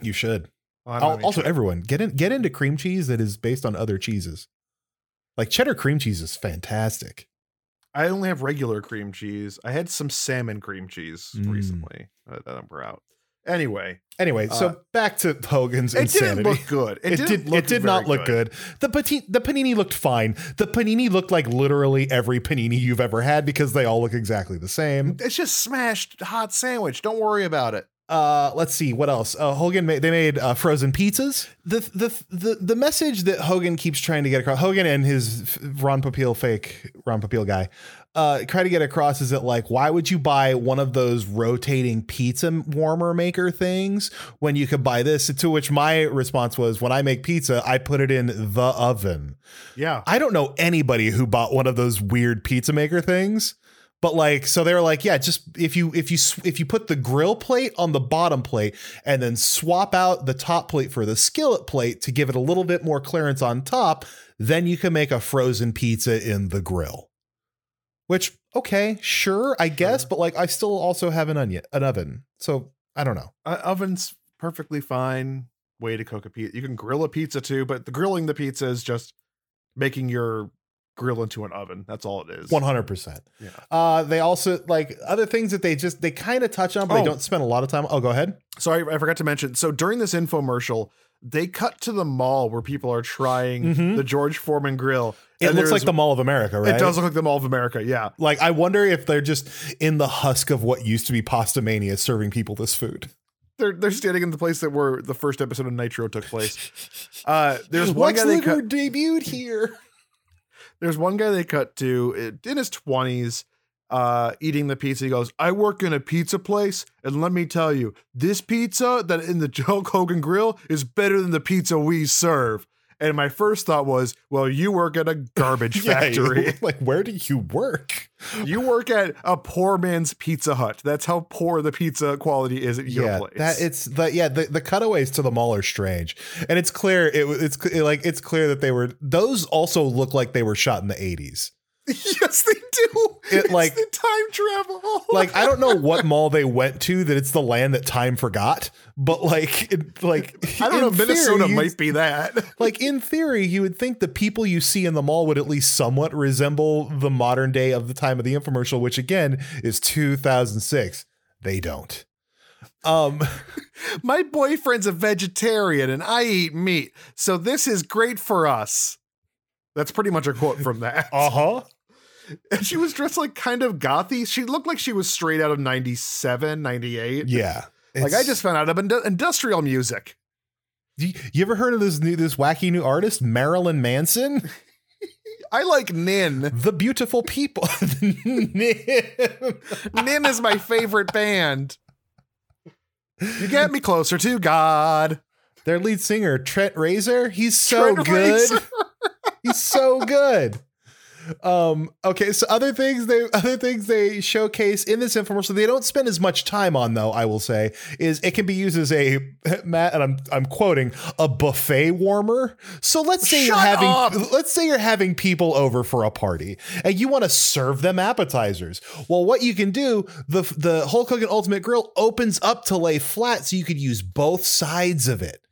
B: You should.
A: I don't have
B: Al-
A: any
B: Also, everyone get in get into cream cheese that is based on other cheeses. Like cheddar cream cheese is fantastic.
A: I only have regular cream cheese. I had some salmon cream cheese
B: Mm.
A: recently uh, that we're out. Anyway,
B: Anyway, so
A: Uh,
B: back to Hogan's
A: it
B: insanity.
A: It didn't look good. It,
B: It, did.
A: look
B: it did not look good. The pati- the panini looked fine. The panini looked like literally every panini you've ever had because they all look exactly the same.
A: It's just smashed hot sandwich. Don't worry about it.
B: Uh, let's see what else. Uh, Hogan made they made uh, frozen pizzas. The, the the the message that Hogan keeps trying to get across, Hogan and his Ron Popeil fake Ron Popeil guy, uh, try to get across is that like why would you buy one of those rotating pizza warmer maker things when you could buy this? To which my response was, when I make pizza, I put it in the oven.
A: Yeah.
B: I don't know anybody who bought one of those weird pizza maker things, But like, so they were like, yeah, just if you if you if you put the grill plate on the bottom plate and then swap out the top plate for the skillet plate to give it a little bit more clearance on top, then you can make a frozen pizza in the grill. Which okay, sure, I guess, but like I still also have an onion, an oven, so I don't know.
A: Uh, oven's perfectly fine way to cook a pizza. You can grill a pizza too, but the grilling the pizza is just making your grill into an oven. That's all it is.
B: One hundred percent.
A: Yeah.
B: Uh, they also like other things that they just they kind of touch on, but they
A: Oh.
B: don't spend a lot of time. Oh, go ahead.
A: Sorry, I forgot to mention. So during this infomercial, they cut to the mall where people are trying
B: Mhm.
A: the George Foreman grill.
B: It looks like the Mall of America, right?
A: It does look like the Mall of America. Yeah.
B: Like I wonder if they're just in the husk of what used to be Pasta Mania, serving people this food.
A: They're they're standing in the place that where the first episode of Nitro took place. (laughs) Uh, there's one
B: Lex
A: guy they
B: Luger
A: cut.
B: debuted here.
A: There's one guy they cut to in his twenties, uh, eating the pizza. He goes, "I work in a pizza place, and let me tell you, this pizza that in the (laughs) Hulk Hogan grill is better than the pizza we serve." And my first thought was, "Well, you work at a garbage (laughs)
B: Yeah,
A: factory. (laughs)
B: like where do you work?
A: you work at a poor man's Pizza Hut. That's how poor the pizza quality is at your
B: yeah,
A: place."
B: that it's the yeah the, the cutaways to the mall are strange, and it's clear it was- it's cl- like it's clear that they were those also look like they were shot in the eighties. (laughs)
A: yes, they do.
B: It,
A: It's
B: like-
A: the time travel.
B: Like I don't know what mall they went to that it's the land that time forgot, but like it, like
A: I don't know.
B: theory,
A: Minnesota
B: you'd-
A: might be that. (laughs)
B: like in theory, you would think the people you see in the mall would at least somewhat resemble the modern day of the time of the infomercial, which again is 2006. They don't. Um, (laughs)
A: My boyfriend's a vegetarian and I eat meat, so this is great for us. That's pretty much a quote from that. (laughs)
B: Uh huh.
A: And she was dressed like kind of gothy. She looked like she was straight out of 97, 98.
B: Yeah.
A: Like I just found out of indu- industrial music.
B: you, you ever heard of this new this wacky new artist Marilyn Manson? (laughs)
A: I like Nin.
B: The beautiful people. (laughs)
A: Nin is my favorite band. You get me closer to God.
B: Their lead singer Trent Reznor, he's so
A: Trent
B: good. He's so good. Um, okay, so other things they other things they showcase in this infomercial they don't spend as much time on though, I will say, is it can be used as a (laughs) Matt and I'm I'm quoting a buffet warmer. So let's say you're having
A: up!
B: let's say you're having people over for a party and you want to serve them appetizers. Well, what you can do, the the Hulk Hogan Ultimate Grill opens up to lay flat so you could use both sides of it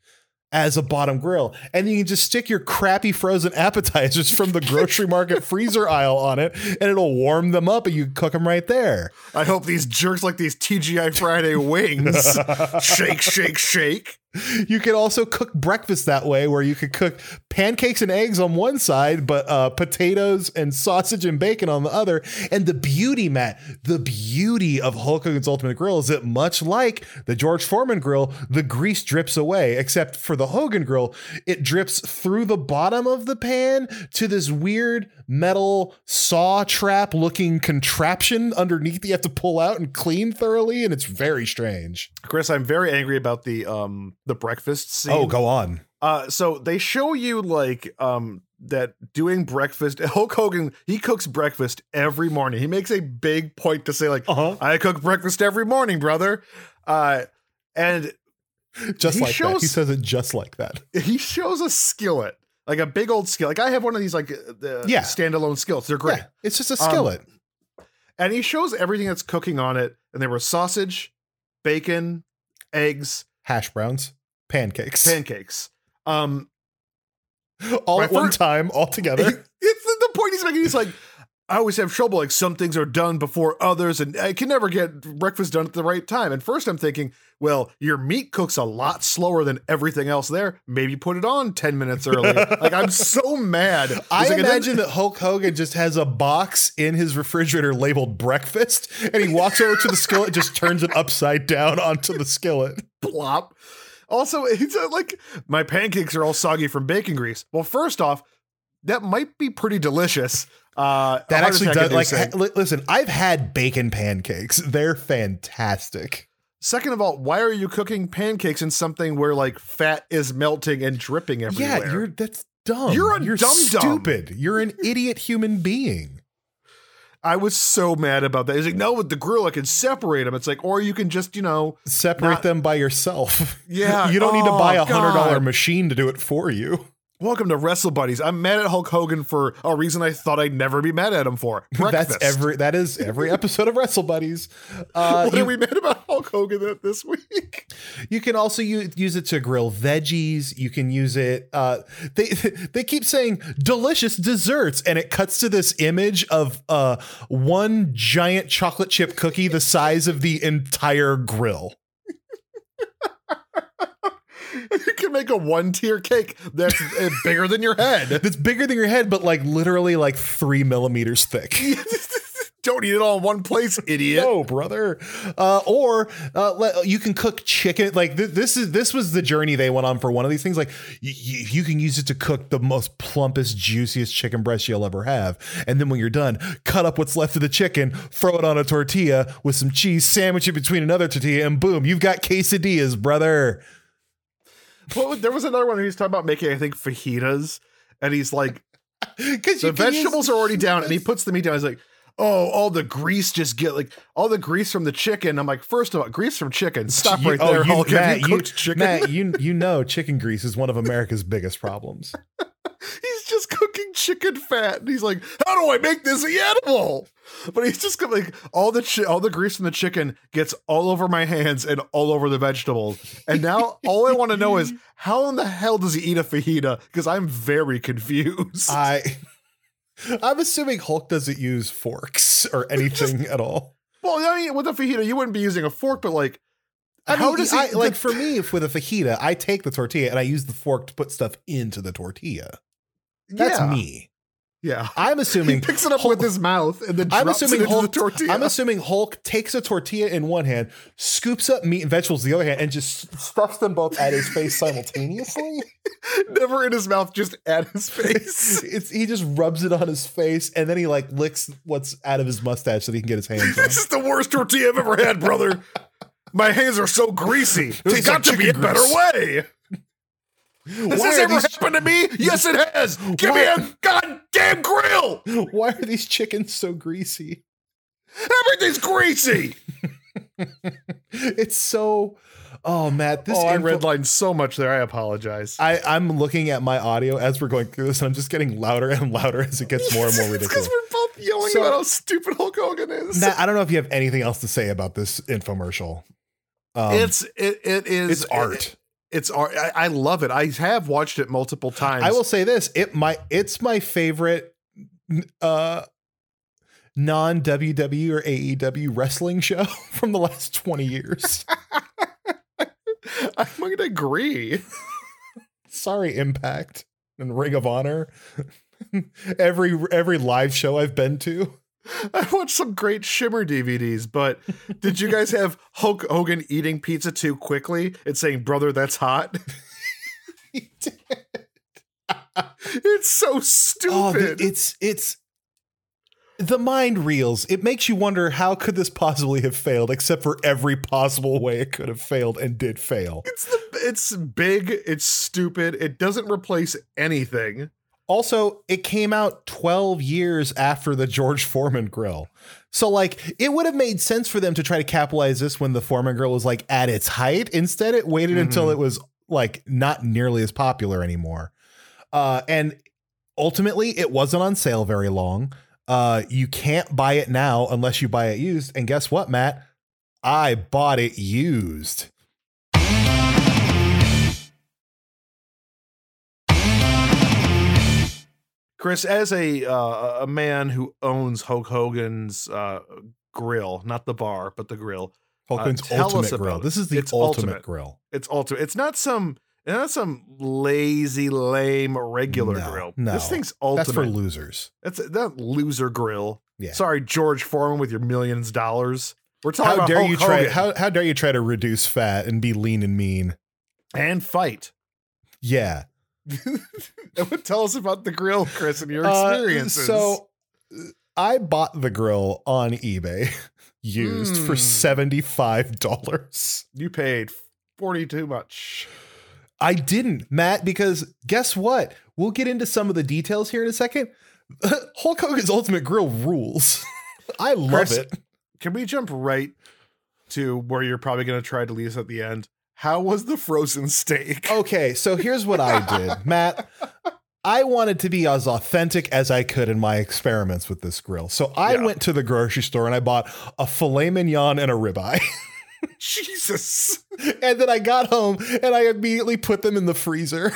B: as a bottom grill. And you can just stick your crappy frozen appetizers from the grocery (laughs) market freezer aisle on it and it'll warm them up and you can cook them right there.
A: I hope these jerks like these TGI Friday wings. (laughs) shake, shake, shake. (laughs)
B: You can also cook breakfast that way where you could cook pancakes and eggs on one side, but uh, potatoes and sausage and bacon on the other. And the beauty, Matt, the beauty of Hulk Hogan's Ultimate Grill is that much like the George Foreman grill, the grease drips away, except for the Hogan grill, it drips through the bottom of the pan to this weird metal saw trap looking contraption underneath that you have to pull out and clean thoroughly. And it's very strange.
A: Chris, I'm very angry about the um the breakfast scene.
B: Oh, go on.
A: Uh, so they show you like um that doing breakfast. (laughs) Hulk Hogan he cooks breakfast every morning. He makes a big point to say like,
B: Uh-huh.
A: "I cook breakfast every morning, brother." Uh, and
B: just
A: He
B: like that. He says it just like that. (laughs)
A: he shows a skillet, like a big old skillet. Like I have one of these like uh, the
B: Yeah.
A: standalone skillets. They're great.
B: Yeah, it's just a
A: Um,
B: skillet.
A: And he shows everything that's cooking on it, and there were sausage, bacon, eggs,
B: Hash browns, pancakes,
A: pancakes. Um,
B: all at one time, all together. (laughs)
A: it's the, the point he's making. He's like, I always have trouble. Like some things are done before others, and I can never get breakfast done at the right time. And first, I'm thinking, well, your meat cooks a lot slower than everything else there. Maybe put it on ten minutes early. (laughs) like I'm so mad.
B: I
A: like,
B: imagine that Hulk Hogan just has a box in his refrigerator labeled breakfast, and he walks over to the skillet, just turns it upside down onto the skillet.
A: plop. Also, it's uh, like my pancakes are all soggy from bacon grease. Well, first off, that might be pretty delicious. Uh,
B: That actually does. Like, ha- listen, I've had bacon pancakes. (laughs) They're fantastic.
A: Second of all, why are you cooking pancakes in something where like fat is melting and dripping everywhere?
B: Yeah, you're that's dumb.
A: You're a
B: you're
A: dum-dum.
B: stupid. You're an idiot human being.
A: I was so mad about that. He's like, no, with the grill, I can separate them. It's like, or you can just, you know,
B: Separate
A: Not-
B: them by yourself. (laughs)
A: Yeah.
B: you don't need to buy a hundred dollar machine to do it for you.
A: Welcome to Wrestle Buddies. I'm mad at Hulk Hogan for a reason I thought I'd never be mad at him for. (laughs) Breakfast.
B: That's every that is every (laughs) episode of Wrestle Buddies. Uh,
A: What
B: you,
A: are we mad about Hulk Hogan th- this week? (laughs)
B: you can also use, use it to grill veggies. You can use it. Uh, they they keep saying delicious desserts, and it cuts to this image of uh, one giant chocolate chip cookie the size of the entire grill.
A: You (laughs) can make a one tier cake that's uh, bigger than your head.
B: That's bigger than your head, but like literally like three millimeters thick. (laughs)
A: Don't eat it all in one place, idiot.
B: No, brother. Uh, or uh, le- you can cook chicken. Like th- this is this was the journey they went on for one of these things. Like y- y- you can use it to cook the most plumpest, juiciest chicken breast you'll ever have, and then when you're done, cut up what's left of the chicken, throw it on a tortilla with some cheese, sandwich it between another tortilla, and boom, you've got quesadillas, brother.
A: Was- there was another one where he's talking about making, I think, fajitas, and he's like, (laughs) the vegetables are already down, and he (laughs) puts the meat down. He's like, oh, all the grease just get like all the grease from the chicken. I'm like, first of all, grease from chicken. Stop right oh, there, Hulk. Have you cooked chicken?
B: oh, Matt, you you know chicken grease is one of America's biggest problems. (laughs)
A: he's just cooking chicken fat, and he's like, how do I make this edible? But he's just like all the chi- all the grease from the chicken gets all over my hands and all over the vegetables. And now (laughs) all I want to know is how in the hell does he eat a fajita? Because I'm very confused.
B: I I'm assuming Hulk doesn't use forks or (laughs) anything at all.
A: well, I mean, with a fajita, you wouldn't be using a fork, but like,
B: I
A: how
B: mean,
A: does he
B: I, like for me, if with a fajita, I take the tortilla and I use the fork to put stuff into the tortilla. That's
A: Yeah.
B: me.
A: Yeah.
B: I'm (laughs) assuming He
A: picks it up
B: Hulk-
A: with his mouth and then
B: I'm assuming
A: it into
B: Hulk.
A: the tortilla.
B: I'm assuming Hulk takes a tortilla in one hand, scoops up meat and vegetables in the other hand, and just stuffs them both at his face simultaneously. (laughs)
A: Never in his mouth, just at his face. (laughs)
B: it's he just rubs it on his face, and then he like licks what's out of his mustache so that he can get his hands
A: this is the worst tortilla I've ever had, brother. My hands are so greasy. There's got
B: like
A: to be a
B: chicken
A: better way. Has
B: Why
A: this
B: are
A: ever happened to me? Yes, it has. Give
B: Why-
A: me a goddamn grill.
B: Why are these chickens so greasy?
A: Everything's greasy. (laughs)
B: It's so. Oh, Matt, this
A: oh, I
B: info-
A: redlined so much there. I apologize.
B: I, I'm looking at my audio as we're going through this, and I'm just getting louder and louder as it gets more and more (laughs)
A: it's
B: ridiculous.
A: because we're both yelling
B: So-
A: about how stupid Hulk Hogan is.
B: Matt, I don't know if you have anything else to say about this infomercial. Um,
A: it's it, it is
B: it's art.
A: It's. I, I love it. I have watched it multiple times.
B: I will say this: it my it's my favorite uh non WWE or AEW wrestling show (laughs) from the last 20 years.
A: I'm going to agree.
B: Sorry, Impact and Ring of Honor. (laughs) every every live show I've been to.
A: I watched some great Shimmer DVDs, but did you guys have Hulk Hogan eating pizza too quickly and saying, "Brother, that's hot"? (laughs) (laughs) it's so
B: Oh,
A: stupid.
B: the- it's it's the mind reels. It makes you wonder how could this possibly have failed, except for every possible way it could have failed and did fail.
A: it's the it's big. It's stupid. It doesn't replace anything.
B: Also, it came out 12 years after the George Foreman grill. So, like, it would have made sense for them to try to capitalize this when the Foreman grill was like at its height. Instead, it waited until it was like not nearly as popular anymore. Uh, and ultimately, it wasn't on sale very long. Uh, you can't buy it now unless you buy it used. And guess what, Matt? I bought it used.
A: Chris, as a uh, a man who owns Hulk Hogan's uh, grill, not the bar, but the grill,
B: Hogan's
A: tell us
B: ultimate grill. This is the
A: It's
B: ultimate,
A: ultimate.
B: grill.
A: it's ultimate. It's not some. It's not some lazy, lame, regular
B: No,
A: grill.
B: no.
A: This thing's ultimate.
B: That's for losers.
A: That's that loser grill.
B: Yeah.
A: Sorry, George Foreman with your millions of dollars. We're talking
B: How dare
A: Hulk
B: you try?
A: Hogan
B: How how dare you try to reduce fat and be lean and mean?
A: and fight.
B: Yeah. (laughs)
A: Tell us about the grill, Chris, and your
B: Uh,
A: experiences.
B: so uh, I bought the grill on eBay (laughs) used for
A: Mm.
B: seventy five dollars.
A: you paid forty too much.
B: I didn't, Matt, because guess what? We'll get into some of the details here in a second. (laughs) Hulk Hogan's Ultimate Grill rules. I love
A: Chris,
B: it.
A: Can we jump right to where you're probably going to try to lead us at the end? How was the frozen steak? (laughs)
B: Okay, so here's what I did, (laughs) Matt. I wanted to be as authentic as I could in my experiments with this grill. So I
A: Yeah.
B: went to the grocery store and I bought a filet mignon and a ribeye. (laughs)
A: Jesus.
B: and then I got home and I immediately put them in the freezer.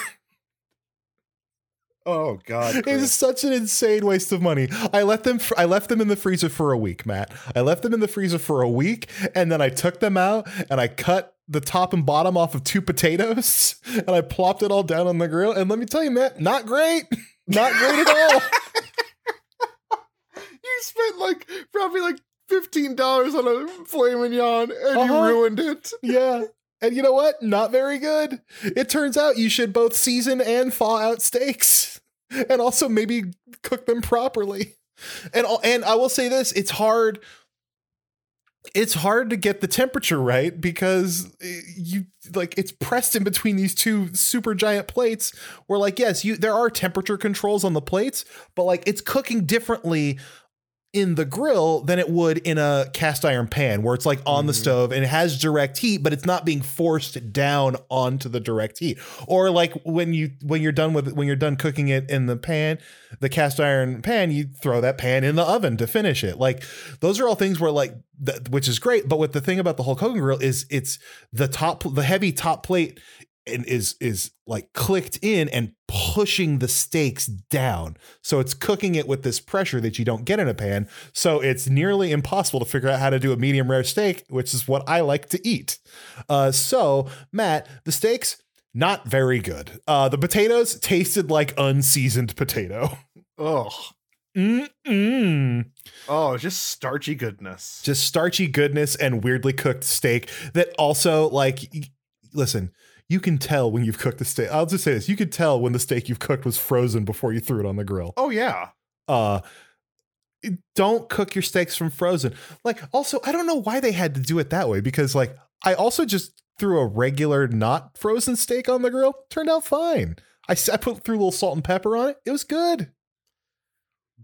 A: Oh God.
B: It
A: Chris.
B: is such an insane waste of money. I let them. I left them in the freezer for a week, Matt. I left them in the freezer for a week, and then I took them out and I cut the top and bottom off of two potatoes, (laughs) and I plopped it all down on the grill. And let me tell you, Matt, not great, not great at all. (laughs)
A: you spent like probably like fifteen dollars on a filet mignon, and
B: Uh-huh.
A: you ruined it.
B: yeah. And you know what? Not very good. It turns out you should both season and thaw out steaks and also maybe cook them properly. And and I will say this, it's hard it's hard to get the temperature right because eh, you like it's pressed in between these two super giant plates where like yes, you there are temperature controls on the plates, but like it's cooking differently in the grill than it would in a cast iron pan where it's like on the
A: Mhm.
B: stove and it has direct heat but it's not being forced down onto the direct heat or like when you when you're done with when you're done cooking it in the pan the cast iron pan you throw that pan in the oven to finish it like those are all things where like th- which is great but what the thing about the Hulk Hogan grill is it's the top the heavy top plate and is is like clicked in and pushing the steaks down. So it's cooking it with this pressure that you don't get in a pan. So it's nearly impossible to figure out how to do a medium rare steak, which is what I like to eat. Uh, so Matt, the steaks not very good. Uh, the potatoes tasted like unseasoned potato.
A: Oh,
B: Mm-mm.
A: oh, just starchy goodness.
B: Just starchy goodness and weirdly cooked steak that also like listen, you can tell when you've cooked the steak. I'll just say this, you could tell when the steak you've cooked was frozen before you threw it on the grill.
A: oh yeah.
B: Uh don't cook your steaks from frozen. Like also, I don't know why they had to do it that way because like I also just threw a regular not frozen steak on the grill. Turned out fine. I, I put threw a little salt and pepper on it. It was good.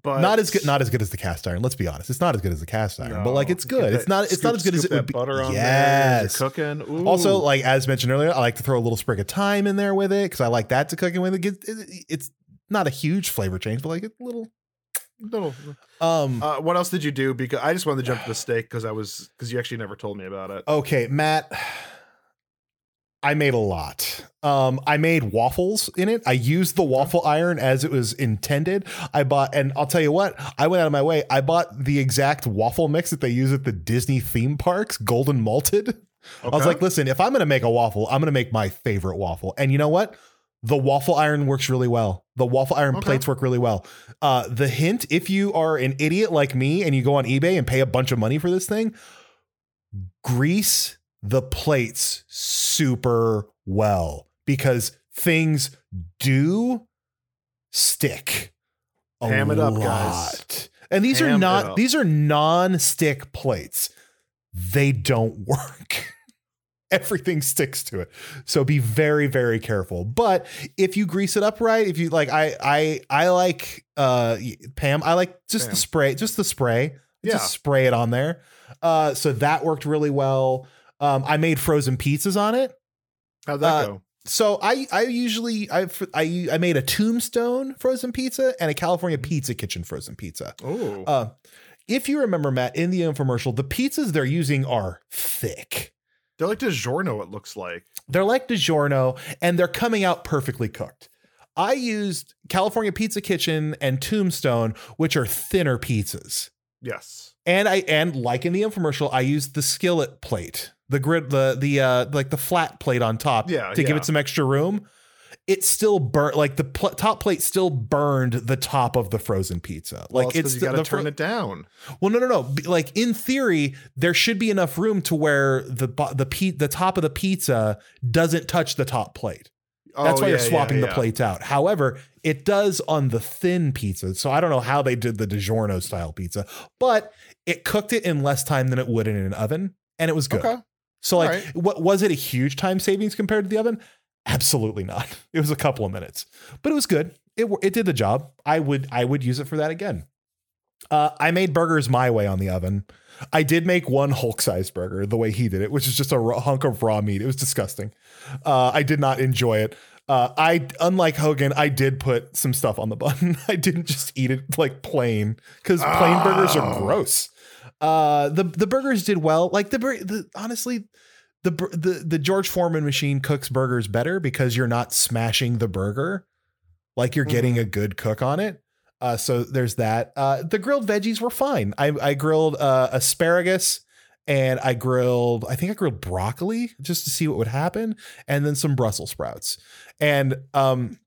A: But
B: not as good not as good as the cast iron let's be honest it's not as good as the cast iron but like it's good it's not it's not as good as
A: scoop
B: it would be
A: butter on
B: yes
A: cooking. Ooh.
B: also like as mentioned earlier i like to throw a little sprig of thyme in there with it because i like that to cooking with it- it's not a huge flavor change but like a little
A: Little-
B: um
A: Uh, what else did you do? Because I just wanted to jump to the (sighs) steak because I was because you actually never told me about it.
B: okay matt i made a lot um i made waffles in it i used the waffle iron as it was intended i bought and i'll tell you what i went out of my way i bought the exact waffle mix that they use at the disney theme parks golden malted I was like, listen, if I'm going to make a waffle, I'm going to make my favorite waffle. And you know what? The waffle iron works really well. The waffle iron
A: Okay.
B: plates work really well. Uh, the hint if you are an idiot like me and you go on eBay and pay a bunch of money for this thing, grease the plates super well because things do stick. a
A: Ham it up, guys.
B: And these are
A: Ham it
B: not these are non-stick plates. They don't (laughs) work. Everything sticks to it. So be very, very careful. But if you grease it up right, if you like I I I like uh Pam, I like just
A: Pam.
B: the spray, just the spray.
A: Yeah.
B: Just spray it on there. Uh so that worked really well. Um I made frozen pizzas on it.
A: How'd that
B: uh,
A: go?
B: So I I usually I I I made a tombstone frozen pizza and a California pizza kitchen frozen pizza.
A: Oh,
B: Uh, if you remember, Matt, in the infomercial, the pizzas they're using are thick.
A: they're like DiGiorno. It looks like.
B: They're like DiGiorno, and they're coming out perfectly cooked. I used California Pizza Kitchen and Tombstone, which are thinner pizzas.
A: Yes.
B: And I and like in the infomercial, I used the skillet plate, the grid, the the uh like the flat plate on top,
A: Yeah,
B: to give it some extra room. It still burnt like the pl- top plate still burned the top of the frozen pizza. Like
A: it's, 'cause
B: it's
A: you got to turn it down.
B: Well, no, no, no. Like in theory, there should be enough room to where the the pe- the top of the pizza doesn't touch the top plate. That's
A: Oh,
B: why you're
A: yeah, yeah,
B: swapping the plates out. However, it does on the thin pizza. So I don't know how they did the DiGiorno style pizza, but it cooked it in less time than it would in an oven, and it was good.
A: Okay.
B: So like,
A: Alright.
B: what was it a huge time savings compared to the oven? Absolutely not. (laughs) It was a couple of minutes, but it was good. It it did the job. I would I would use it for that again. Uh, I made burgers my way on the oven. I did make one Hulk sized burger the way he did it, which is just a raw, hunk of raw meat. It was disgusting. Uh, I did not enjoy it. Uh, I, unlike Hogan, I did put some stuff on the (laughs) bun. I didn't just eat it like plain because plain burgers are gross. Uh, the the burgers did well. Like the, the honestly, the the the George Foreman machine cooks burgers better because you're not smashing the burger, like you're getting a good cook on it. Uh, so there's that. Uh, the grilled veggies were fine. I, I grilled uh, asparagus and I grilled, I think I grilled broccoli just to see what would happen, and then some Brussels sprouts. And um,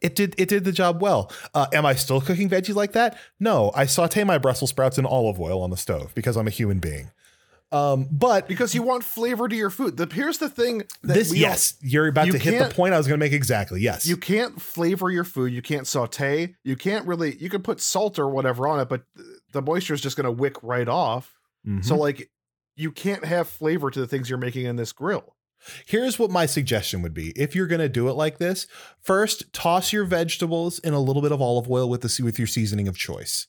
B: it did it did the job well. Uh, am I still cooking veggies like that? No, I saute my Brussels sprouts in olive oil on the stove because I'm a human being. Um, but
A: because you want flavor to your food. The here's the thing. That
B: this, yes, you're about
A: you
B: to hit the point I was going to make exactly. Yes,
A: you can't flavor your food. You can't saute. You can't really. You can put salt or whatever on it, but the moisture is just going to wick right off.
B: Mhm.
A: So like, you can't have flavor to the things you're making in this grill.
B: Here's what my suggestion would be: if you're going to do it like this, first toss your vegetables in a little bit of olive oil with the with your seasoning of choice,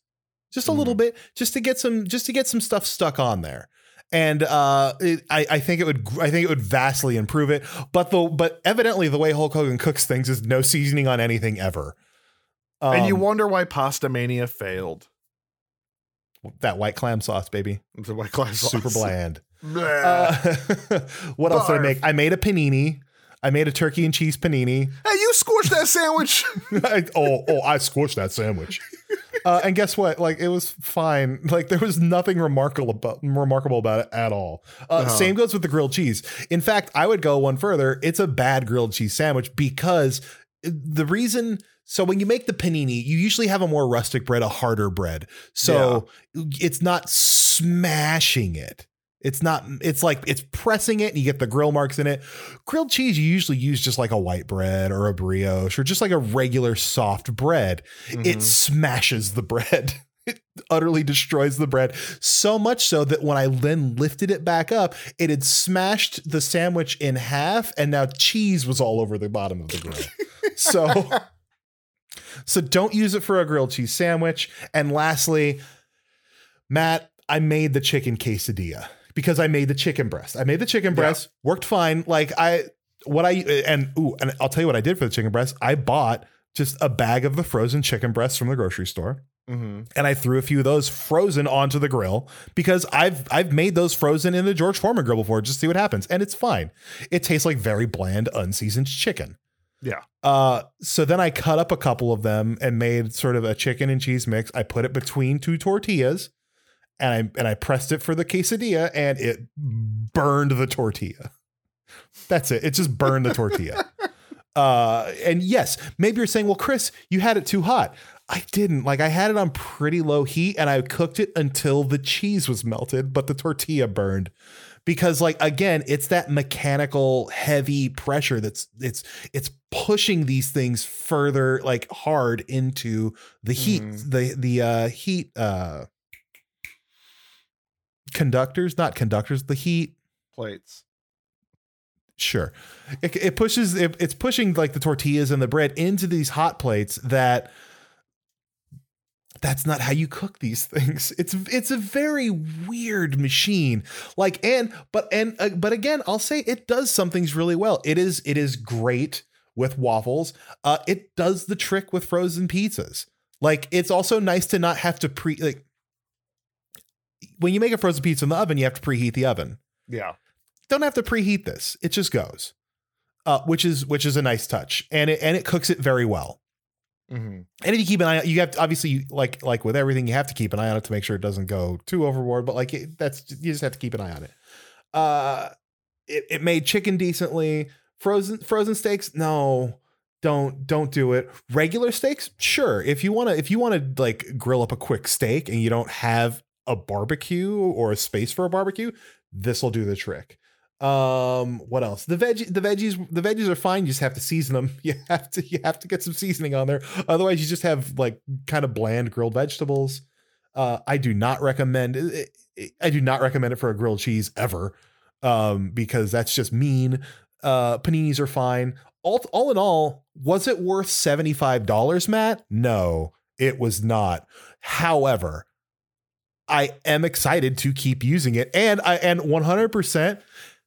B: just a little bit, just to get some just to get some stuff stuck on there. And uh, it, I, I think it would I think it would vastly improve it. But the but evidently the way Hulk Hogan cooks things is no seasoning on anything ever.
A: and you
B: Um,
A: wonder why Pastamania failed.
B: that white clam sauce, baby,
A: It's a white sauce.
B: super bland. Uh, (laughs) what else did I make? I made a panini. I made a turkey and cheese panini.
A: hey, you squished that sandwich. (laughs)
B: I, oh, oh, I squished that sandwich. Uh, and guess what? Like it was fine. (laughs) Like there was nothing remarkable about remarkable about it at all. Uh,
A: Uh-huh.
B: Same goes with the grilled cheese. In fact, I would go one further. It's a bad grilled cheese sandwich because the reason. So when you make the panini, you usually have a more rustic bread, a harder bread. So it's not smashing it. It's not, it's like it's pressing it and you get the grill marks in it. Grilled cheese, you usually use just like a white bread or a brioche or just like a regular soft bread. It
A: Mhm.
B: smashes the bread. (laughs) It utterly destroys the bread. So much so that when I then lifted it back up, it had smashed the sandwich in half and now cheese was all over the bottom of the grill. so (laughs) so don't use it for a grilled cheese sandwich. And lastly, Matt, I made the chicken quesadilla because I made the chicken breast. I made the chicken breast, worked fine. Like I what I and ooh, and I'll tell you what I did for the chicken breast. I bought just a bag of the frozen chicken breasts from the grocery store
A: Mhm.
B: and I threw a few of those frozen onto the grill because I've I've made those frozen in the George Foreman grill before just to see what happens and it's fine. It tastes like very bland unseasoned chicken.
A: Yeah.
B: Uh, so then I cut up a couple of them and made sort of a chicken and cheese mix. I put it between two tortillas, and I and I pressed it for the quesadilla, and it burned the tortilla. That's it. It just burned the tortilla. (laughs) Uh, and yes, maybe you're saying, well, Chris, you had it too hot. I didn't. Like I had it on pretty low heat, and I cooked it until the cheese was melted, but the tortilla burned because like again it's that mechanical heavy pressure that's it's it's pushing these things further like hard into the heat
A: Mhm.
B: the the uh heat uh conductors not conductors the heat.
A: Plates.
B: sure. It, it pushes it, it's pushing like the tortillas and the bread into these hot plates that that's not how you cook these (laughs) things. It's it's a very weird machine. Like and but and uh, but again i'll say it does some things really well. It is it is great with waffles. Uh it does the trick with frozen pizzas. Like it's also nice to not have to pre like when you make a frozen pizza in the oven you have to preheat the oven
A: Yeah.
B: don't have to preheat this. It just goes, uh, which is which is a nice touch, and it and it cooks it very well.
A: Mm-hmm.
B: And if you keep an eye, you have to, obviously like like with everything, you have to keep an eye on it to make sure it doesn't go too overboard. But like it, that's you just have to keep an eye on it. Uh, it it made chicken decently. Frozen frozen steaks, no, don't don't do it. Regular steaks, sure. If you want to if you want to like grill up a quick steak and you don't have a barbecue or a space for a barbecue, this will do the trick. Um, what else? The veg the veggies the veggies are fine. You just have to season them. (laughs) You have to you have to get some seasoning on there. Otherwise, you just have like kind of bland grilled vegetables. Uh, I do not recommend it, it- I do not recommend it for a grilled cheese ever. Um, because that's just mean. Uh, paninis are fine. All all in all, was it worth $75, Matt? No. It was not. However, I am excited to keep using it. And I and 100%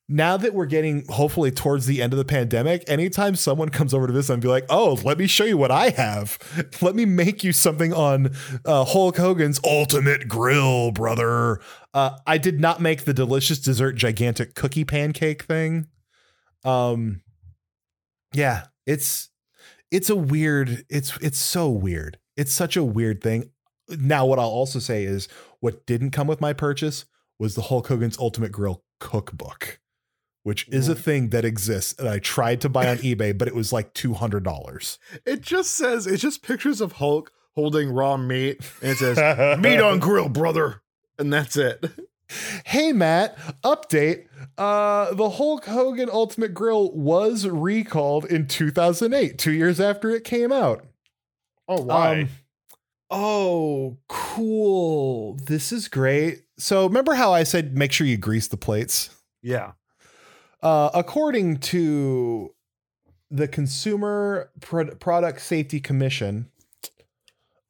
B: now that we're getting hopefully towards the end of the pandemic, anytime someone (laughs) comes over to this and be like, "Oh, let me show you what I have. (laughs) Let me make you something on uh, Hulk Hogan's Ultimate Grill, brother." Uh, I did not make the delicious dessert gigantic cookie pancake thing. Um, yeah, it's it's a weird. It's it's so weird. It's such a weird thing. Now, what I'll also say is what didn't come with my purchase was the Hulk Hogan's Ultimate Grill cookbook, which is a thing that exists. And I tried to buy on (laughs) eBay, but it was like $200.
A: It just says it's just pictures of Hulk holding raw meat, and it says (laughs) "meat on grill, brother," and that's it.
B: Hey, Matt, update. Uh, the Hulk Hogan Ultimate Grill was recalled in 2008, two years after it came out.
A: Oh, why?
B: Um, oh, cool. This is great. So, remember how I said make sure you grease the plates?
A: yeah.
B: Uh, according to the Consumer Pro- Product Safety Commission,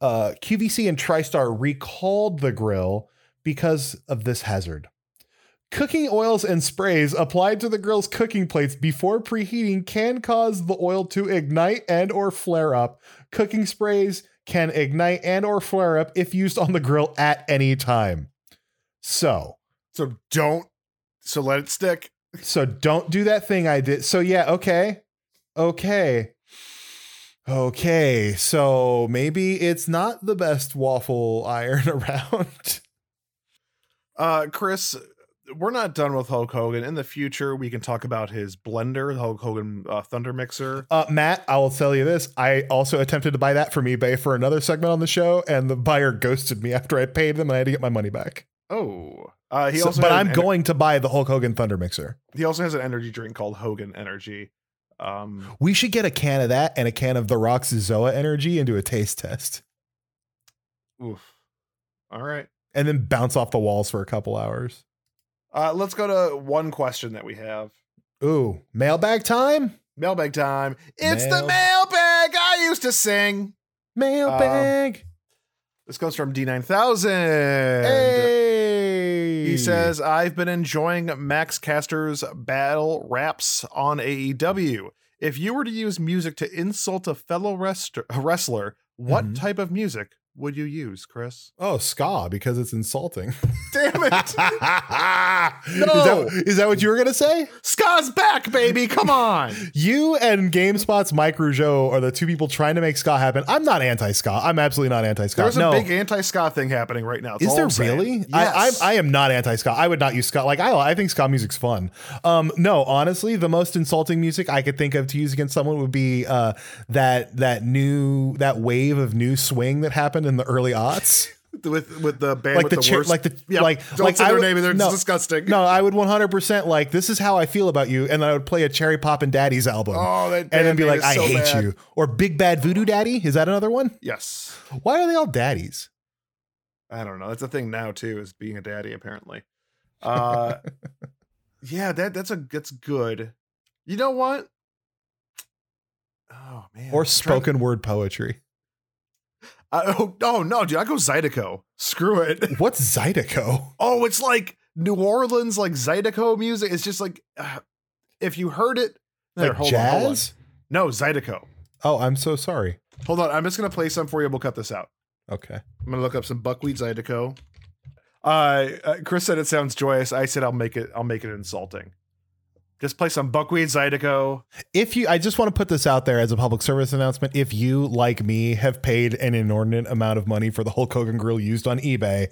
B: uh, QVC and TriStar recalled the grill because of this hazard. Cooking oils and sprays applied to the grill's cooking plates before preheating can cause the oil to ignite and or flare up. Cooking sprays can ignite and or flare up if used on the grill at any time. So,
A: So don't. So let it stick.
B: so don't do that thing I did. So yeah, okay. Okay. Okay. So maybe it's not the best waffle iron (laughs) around.
A: Uh, Chris, we're not done with Hulk Hogan. In the future, we can talk about his blender, the Hulk Hogan uh, Thunder Mixer.
B: Uh, Matt, I will tell you this. I also attempted to buy that from eBay for another segment on the show, and the buyer ghosted me after I paid them and I had to get my money back.
A: Oh, uh, he
B: So-
A: also.
B: but I'm
A: an-
B: going to buy the Hulk Hogan Thunder Mixer.
A: He also has an energy drink called Hogan Energy. Um,
B: We should get a can of that and a can of The Rock's Zoa Energy and do a taste test.
A: oof. All right.
B: And then bounce off the walls for a couple hours.
A: Uh, let's go to one question that we have.
B: Ooh, mailbag time?
A: Mailbag time. It's the mailbag I used to sing.
B: Mailbag.
A: This comes from D9000.
B: hey.
A: He says, I've been enjoying Max Caster's battle raps on AEW. If you were to use music to insult a fellow rest- wrestler, what
B: Mhm.
A: type of music would you use, Chris?
B: Oh, ska because it's insulting. (laughs)
A: Damn it.
B: Is,
A: No.
B: that, is that what you were gonna say?
A: Ska's back, baby. Come on. (laughs)
B: You and GameSpot's Mike Rougeau are the two people trying to make ska happen. I'm not anti-ska. I'm absolutely not anti-ska.
A: There's
B: no.
A: a big anti ska thing happening right now. That's
B: is there
A: I'm
B: really?
A: Yes.
B: I, I I am not anti-ska. I would not use ska. Like I I think ska music's fun. Um, no, honestly, the most insulting music I could think of to use against someone would be uh that that new that wave of new swing that happened in the early aughts. (laughs)
A: with with the band
B: like
A: with
B: the,
A: the,
B: like the
A: Yeah,
B: like
A: don't
B: like
A: say their
B: would-
A: name. They're
B: no,
A: disgusting.
B: No, I would 100% like this is how I feel about you, and then I would play a Cherry Poppin' Daddies album,
A: Oh, that
B: and then be like, I
A: so
B: hate
A: bad.
B: you, or Big Bad Voodoo Daddy. Is that another one?
A: Yes.
B: Why are they all daddies?
A: I don't know. That's a thing now too, is being a daddy apparently. Uh (laughs) yeah, that that's a that's good. You know what? Oh man.
B: Or spoken word poetry?
A: I, (laughs) oh, oh no, dude, I go Zydeco. Screw it. (laughs)
B: What's Zydeco?
A: Oh, it's like New Orleans like Zydeco music. It's just like uh, if you heard it there,
B: Like
A: hold on, hold on.
B: jazz?
A: No, Zydeco.
B: Oh, I'm so sorry.
A: Hold on, I'm just gonna play some for you. We'll cut this out.
B: Okay.
A: I'm gonna look up some buckwheat Zydeco. Uh, uh, Chris said it sounds joyous. I said I'll make it. I'll make it insulting. Just play some buckwheat Zydeco.
B: If you, I just want to put this out there as a public service announcement. If you, like me, have paid an inordinate amount of money for the Hulk Hogan grill used on eBay,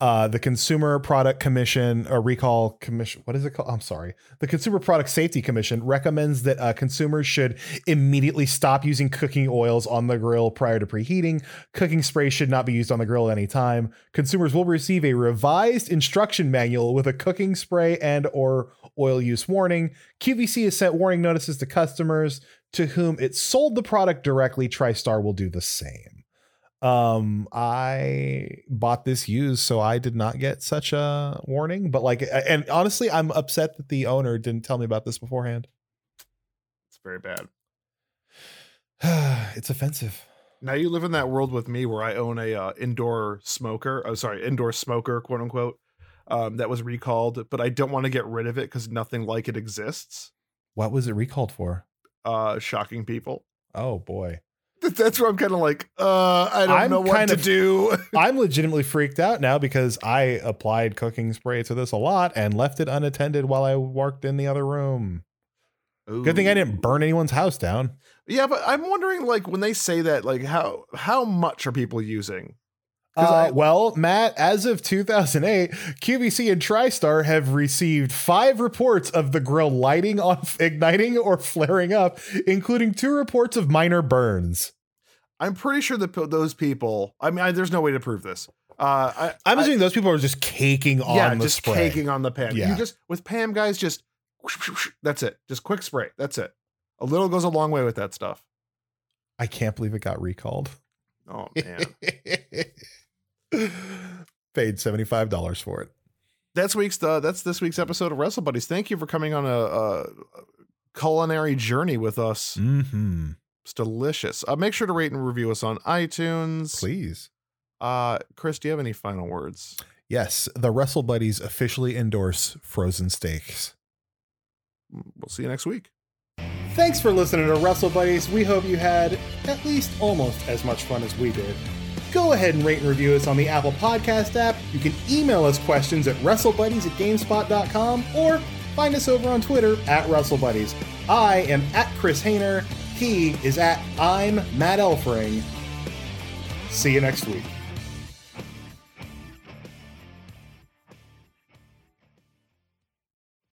B: uh, the Consumer Product Commission or Recall Commission, what is it called? I'm sorry. The Consumer Product Safety Commission recommends that uh, consumers should immediately stop using cooking oils on the grill prior to preheating. Cooking spray should not be used on the grill at any time. Consumers will receive a revised instruction manual with a cooking spray and or oil use warning. QVC has sent warning notices to customers to whom it sold the product directly. TriStar will do the same. Um, I bought this used, so I did not get such a warning. But like, and honestly, I'm upset that the owner didn't tell me about this beforehand.
A: It's very bad. (sighs)
B: it's offensive.
A: Now you live in that world with me where I own a uh, indoor smoker. Oh, sorry, indoor smoker, quote unquote. Um, that was recalled, but I don't want to get rid of it because nothing like it exists.
B: What was it recalled for?
A: Uh, shocking people.
B: Oh boy.
A: That's where I'm kind of like, uh, I don't
B: I'm
A: know what to
B: of-
A: do. (laughs)
B: I'm legitimately freaked out now because I applied cooking spray to this a lot and left it unattended while I worked in the other room. Good thing I didn't burn anyone's house down.
A: Yeah, but I'm wondering, like, when they say that, like, how how much are people using?
B: Uh,
A: I-
B: well, Matt, as of 2008, QVC and TriStar have received five reports of the grill lighting on (laughs) igniting or flaring up, including two reports of minor burns.
A: I'm pretty sure that those people. I mean, I, there's no way to prove this. Uh, I,
B: I'm
A: I-
B: assuming those people are just caking on
A: yeah,
B: the
A: just
B: spray.
A: caking on the pan.
B: Yeah.
A: You just with Pam guys, just that's it. Just quick spray. That's it. A little goes a long way with that stuff.
B: I can't believe it got recalled.
A: Oh (laughs) man, (laughs)
B: Paid $75 for it.
A: that's week's. Uh, that's this week's episode of Wrestle Buddies. Thank you for coming on a, a culinary journey with us.
B: Mm-hmm.
A: It's delicious. Uh, make sure to rate and review us on iTunes.
B: Please.
A: Uh, Chris, do you have any final words?
B: Yes, the Wrestle Buddies officially endorse frozen steaks.
A: We'll see you next week.
C: Thanks for listening to Wrestle Buddies. We hope you had at least almost as much fun as we did. Go ahead and rate and review us on the Apple Podcast app. You can email us questions at WrestleBuddies at GameSpot.com or find us over on Twitter at WrestleBuddies. I am at Chris Hayner. He is at I'm Matt Elfring. See you next week.